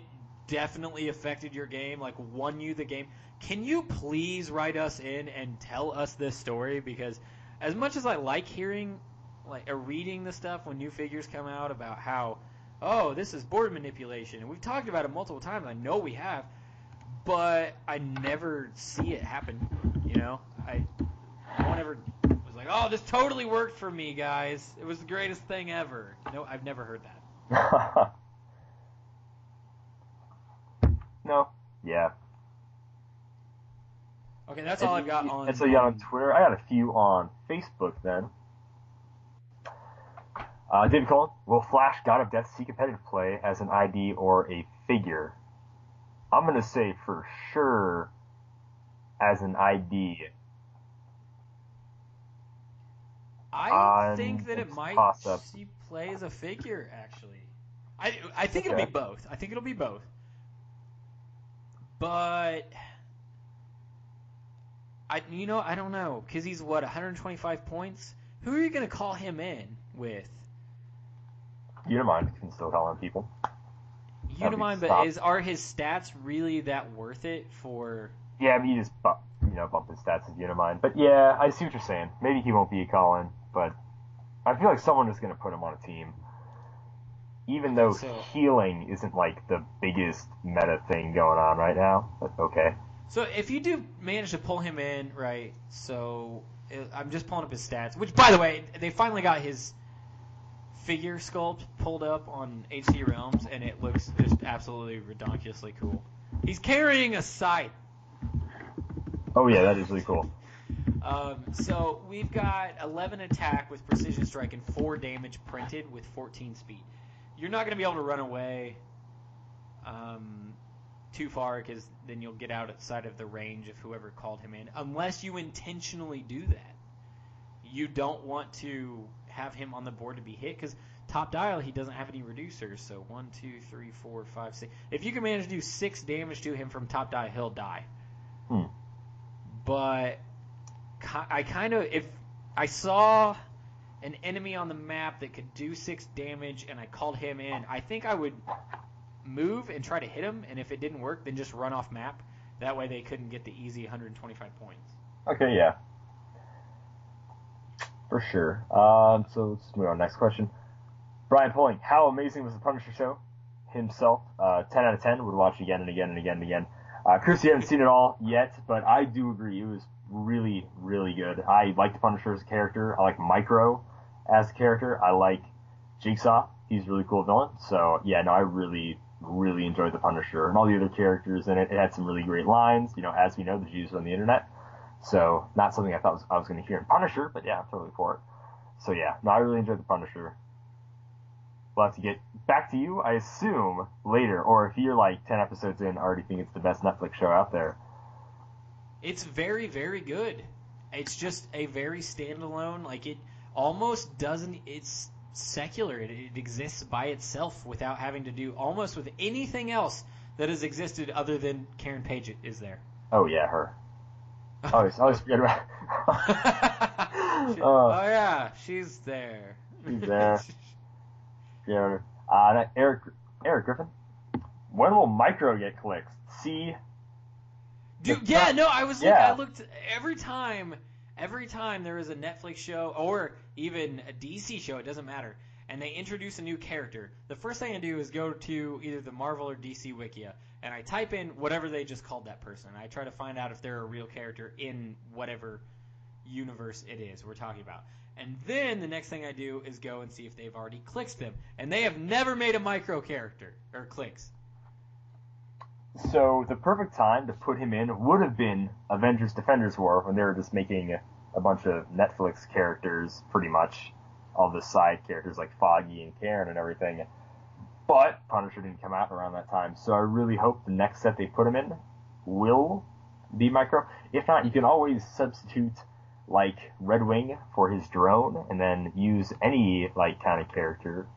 definitely affected your game, like won you the game. Can you please write us in and tell us this story? Because as much as I like hearing, like, or reading the stuff when new figures come out about how, oh, this is board manipulation, and we've talked about it multiple times. I know we have, but I never see it happen. You know, I no one ever was like, oh, this totally worked for me, guys. It was the greatest thing ever. No, I've never heard that. *laughs* no. Yeah. Okay, that's all I've got on. And so you got on Twitter. I got a few on Facebook then. Uh, David Cullen, will Flash God of Death see competitive play as an ID or a figure? I'm gonna say for sure as an ID. I Um, think that it might toss-up. see play as a figure. Actually, I I think it'll be both. I think it'll be both. But I you know I don't know because he's what 125 points. Who are you gonna call him in with? Unimind can still call on people. Unimind, but is are his stats really that worth it for? Yeah, I mean, you just bump, you know, bump his stats as Unimind. But yeah, I see what you're saying. Maybe he won't be a call-in, but I feel like someone is going to put him on a team. Even though So- healing isn't like the biggest meta thing going on right now, but okay. So if you do manage to pull him in, right? So I'm just pulling up his stats. Which, by the way, they finally got his figure sculpt pulled up on HCRealms, and it looks just absolutely redonkulously cool. He's carrying a scythe. Oh yeah, that is really cool. Um, so we've got 11 attack with precision strike and 4 damage printed with 14 speed. You're not going to be able to run away um, too far because then you'll get outside of the range of whoever called him in, unless you intentionally do that. You don't want to have him on the board to be hit because top dial he doesn't have any reducers. So one, two, three, four, five, six. If you can manage to do six damage to him from top dial, he'll die. Hmm. But I kind of if I saw an enemy on the map that could do six damage and I called him in, I think I would move and try to hit him, and if it didn't work, then just run off map. That way they couldn't get the easy 125 points. Okay, yeah. For sure. Um, so let's move on. Next question. Brian Pulling, how amazing was the Punisher show? Himself, uh, 10 out of 10. Would watch again and again and again and again. Uh, Chris, you haven't seen it all yet, but I do agree. It was really, really good. I like the Punisher as a character. I like Micro as a character. I like Jigsaw. He's a really cool villain. So, yeah, no, I really, really enjoyed the Punisher and all the other characters in it. It had some really great lines. You know, as we know, the Jews on the internet. So not something I thought was, I was going to hear in Punisher, but yeah, I'm totally for it. So yeah, no, I really enjoyed the Punisher. We'll have to get back to you, I assume, later, or if you're like 10 episodes in, already think it's the best Netflix show out there. It's very, very good. It's just a very standalone. Like it almost doesn't. It's secular. It, it exists by itself without having to do almost with anything else that has existed other than Karen Page is there. Oh yeah, her. I always, forget about. She- Oh. *laughs* *laughs* oh yeah, she's there. She's there. *laughs* yeah. Uh, Eric, Eric Griffin. When will Micro get clicks? See, Dude, yeah, no, I was yeah. look, I looked every time every time there is a Netflix show or even a DC show, it doesn't matter, and they introduce a new character. The first thing I do is go to either the Marvel or DC Wikia and I type in whatever they just called that person. I try to find out if they're a real character in whatever universe it is we're talking about. And then the next thing I do is go and see if they've already clicked them. And they have never made a micro character or clicks. So the perfect time to put him in would have been Avengers Defenders War when they were just making a bunch of Netflix characters, pretty much all the side characters like Foggy and Karen and everything. But Punisher didn't come out around that time, so I really hope the next set they put him in will be micro. If not, you can always substitute like Red Wing for his drone, and then use any like kind of character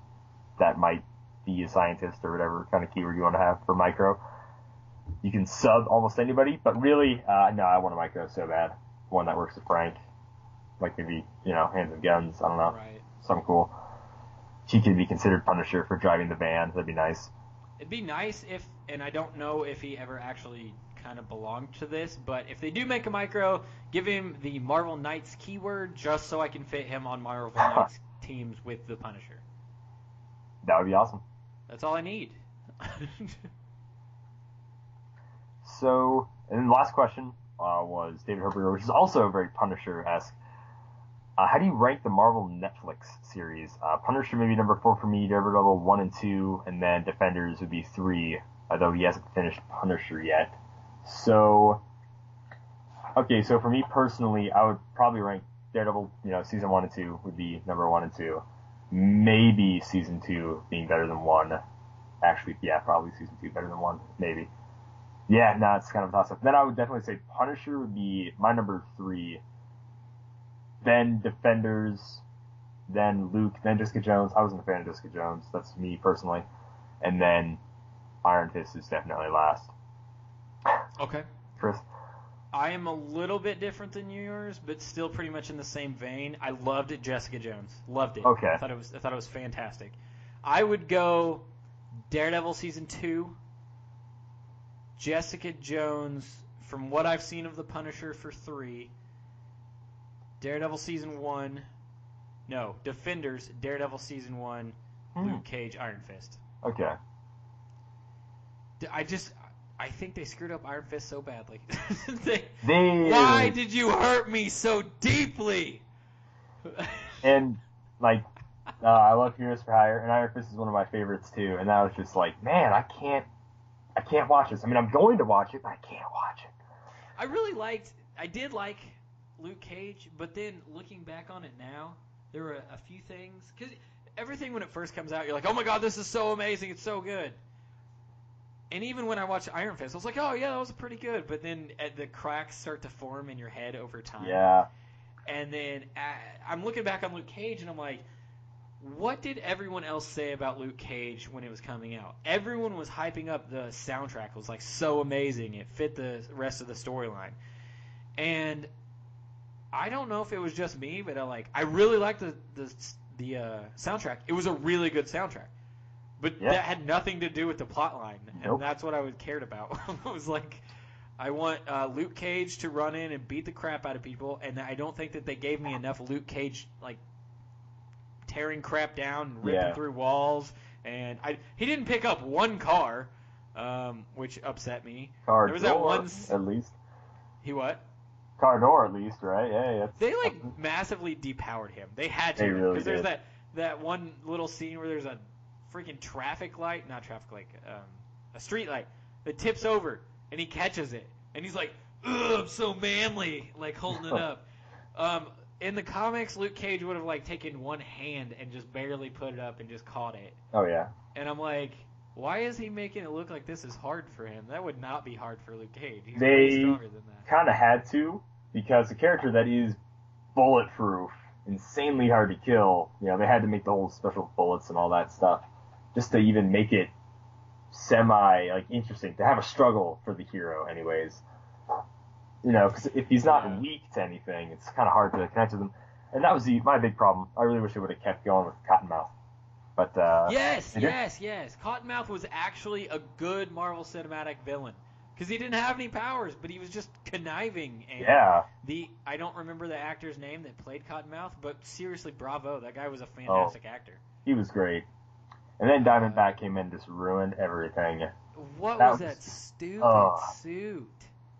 that might be a scientist or whatever kind of keyword you want to have for micro you can sub almost anybody, but really, uh, no, I want a micro so bad. One that works with Frank. Like maybe, you know, Hands and Guns, I don't know. Right. Something cool. He could be considered Punisher for driving the van, that'd be nice. It'd be nice if, and I don't know if he ever actually kind of belonged to this, but if they do make a micro, give him the Marvel Knights keyword just so I can fit him on Marvel *laughs* Knights teams with the Punisher. That would be awesome. That's all I need. *laughs* So, and then the last question uh, was David Herberger, which is also very Punisher-esque. Uh, how do you rank the Marvel Netflix series? Uh, Punisher maybe number four for me, Daredevil one and two, and then Defenders would be three, although he hasn't finished Punisher yet. So, okay, so for me personally, I would probably rank Daredevil, you know, season one and two would be number one and two. Maybe season two being better than one. Actually, yeah, probably season two better than one, maybe. Yeah, no, it's kind of a toss up. Then I would definitely say Punisher would be my number three. Then Defenders, then Luke, then Jessica Jones. I wasn't a fan of Jessica Jones. That's me personally. And then Iron Fist is definitely last. Okay. Chris? I am a little bit different than yours, but still pretty much in the same vein. I loved it, Jessica Jones. Loved it. Okay. I thought it was I thought it was fantastic. I would go Daredevil season two. Jessica Jones, from what I've seen of the Punisher for three. Daredevil season one. No, Defenders, Daredevil season one, Hmm. Luke Cage, Iron Fist. Okay. I just I think they screwed up Iron Fist so badly. *laughs* they, They why did you hurt me so deeply? *laughs* and like uh, I love Heroes for Hire, and Iron Fist is one of my favorites too. And I was just like, man, I can't, I can't watch this. I mean, I'm going to watch it, but I can't watch it. I really liked. I did like Luke Cage, but then looking back on it now, there were a few things because everything when it first comes out, you're like, oh my god, this is so amazing, it's so good. And even when I watched Iron Fist, I was like, oh yeah, that was pretty good. But then uh, the cracks start to form in your head over time. Yeah, And then uh, I'm looking back on Luke Cage and I'm like, what did everyone else say about Luke Cage when it was coming out? Everyone was hyping up the soundtrack. It was like so amazing. It fit the rest of the storyline. And I don't know if it was just me, but I like I really liked the the the uh, soundtrack. It was a really good soundtrack. But Yeah. that had nothing to do with the plot line, and Nope. that's what I was cared about. *laughs* it was like I want uh, Luke Cage to run in and beat the crap out of people, and I don't think that they gave me enough Luke Cage like tearing crap down, ripping Yeah. through walls, and I he didn't pick up one car, um, which upset me. car There was that door one s- at least. He what? Car door at least, right? Yeah, yeah. They like massively depowered him. They had to They really because there's that that one little scene where there's a freaking traffic light, not traffic light, um, a street light that tips over and he catches it and he's like, "Ugh, I'm so manly," like holding it *laughs* up. Um, in the comics, Luke Cage would have like taken one hand and just barely put it up and just caught it. Oh yeah. And I'm like, why is he making it look like this is hard for him? That would not be hard for Luke Cage. He's They- stronger than that. Kind of had to because a character that is bulletproof, insanely hard to kill. You know, they had to make the whole special bullets and all that stuff just to even make it semi like interesting to have a struggle for the hero, anyways. You know, because if he's not Yeah. weak to anything, it's kind of hard to connect with him. And that was the, my big problem. I really wish they would have kept going with Cottonmouth. But uh, Yes, yes, yes. Cottonmouth was actually a good Marvel Cinematic villain because he didn't have any powers, but he was just conniving. And yeah, the I don't remember the actor's name that played Cottonmouth, but seriously, bravo! That guy was a fantastic actor. he was great. And then Diamondback came in and just ruined everything. What That was was- that stupid suit?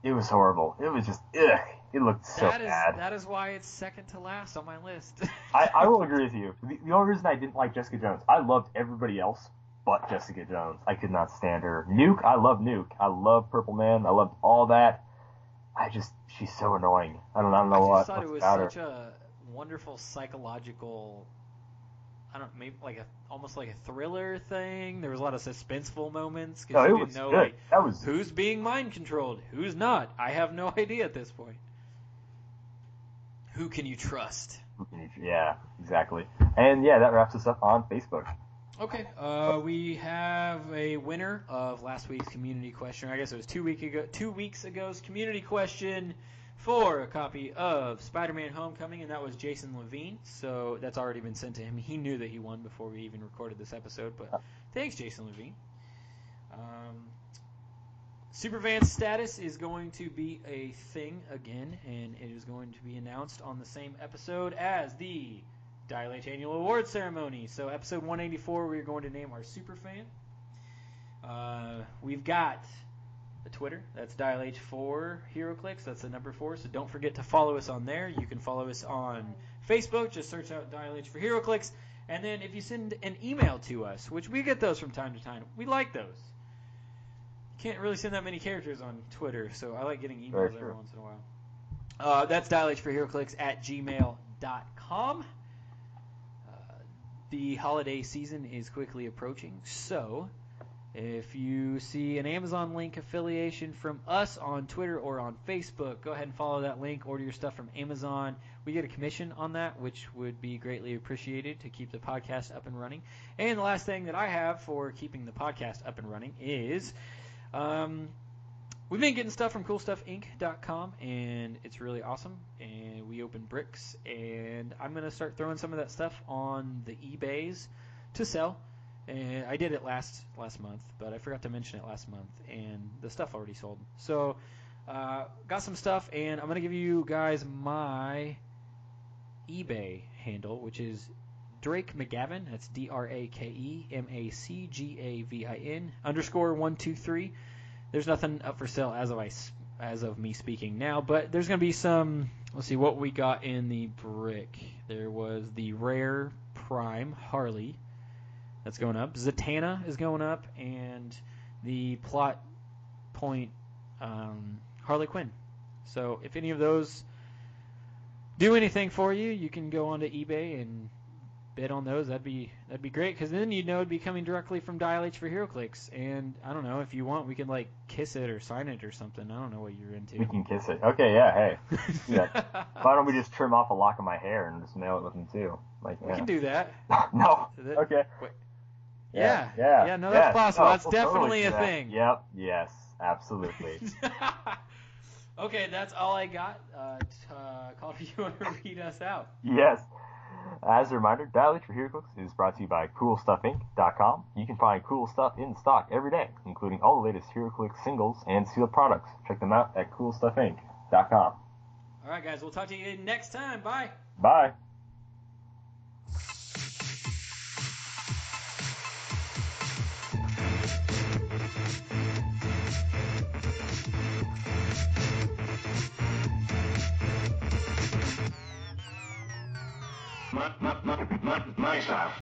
It was horrible. It was just ugh. It looked so That is bad. that is why it's second to last on my list. *laughs* I, I will agree with you. The, the only reason I didn't like Jessica Jones, I loved everybody else but Jessica Jones. I could not stand her. Nuke, I love Nuke. I love Purple Man. I loved all that. I just, she's so annoying. I don't, I don't I know just what thought it was such her. a wonderful psychological. I don't maybe like a almost like a thriller thing. There was a lot of suspenseful moments because it you didn't know good. like that was who's being mind controlled, who's not. I have no *laughs* idea at this point. Who can you trust? yeah, exactly. And yeah, that wraps us up on Facebook. Okay, uh, we have a winner of last week's community question. I guess it was two week ago, two weeks ago's community question for a copy of Spider-Man: Homecoming, and that was Jason Levine. So that's already been sent to him. He knew that he won before we even recorded this episode. But thanks, Jason Levine. Um, Superfan status is going to be a thing again, and it is going to be announced on the same episode as the Dial H Annual Award Ceremony. So, episode 184, we're going to name our Superfan. Uh, we've got the Twitter, that's Dial H4 HeroClix, that's the number four. So, don't forget to follow us on there. You can follow us on Facebook, just search out Dial H for HeroClix. And then if you send an email to us, which we get those from time to time, we like those. Can't really send that many characters on Twitter, so I like getting emails Very every true. once in a while. Uh, that's Dial H for HeroClix at gmail.com. Uh, the holiday season is quickly approaching, so if you see an Amazon link affiliation from us on Twitter or on Facebook, go ahead and follow that link. Order your stuff from Amazon. We get a commission on that, which would be greatly appreciated to keep the podcast up and running. And the last thing that I have for keeping the podcast up and running is um, we've been getting stuff from CoolStuffInc.com, and it's really awesome. And we open bricks, and I'm going to start throwing some of that stuff on the eBays to sell. And I did it last last month, but I forgot to mention it last month, and the stuff already sold. So, uh, got some stuff, and I'm gonna give you guys my eBay handle, which is Drake MacGavin. That's D R A K E M A C G A V I N underscore one two three. There's nothing up for sale as of I as of me speaking now, but there's gonna be some. Let's see what we got in the brick. There was the rare Prime Harley that's going up. Zatanna is going up, and the plot point um, Harley Quinn. So if any of those do anything for you, you can go onto eBay and bid on those. That'd be that'd be great because then you'd know it'd be coming directly from Dial H for HeroClix. And I don't know if you want, we can like kiss it or sign it or something. I don't know what you're into. We can kiss it. Okay, yeah, hey. *laughs* yeah. Why don't we just trim off a lock of my hair and just mail it with them too? Like, we can do that. *laughs* no. That- Okay. Wait. Yeah. Yeah. Yeah. No, that's possible. That's we'll totally definitely a that. thing. Yep. Yes. Absolutely. *laughs* okay, that's all I got. Uh, t- uh, Calder, *laughs* you want to read us out? yes. As a reminder, Dial H for HeroClix is brought to you by CoolStuffInc.com. You can find cool stuff in stock every day, including all the latest HeroClix singles and sealed products. Check them out at CoolStuffInc.com. All right, guys, we'll talk to you next time. Bye. Bye. My, my, my, my, my style.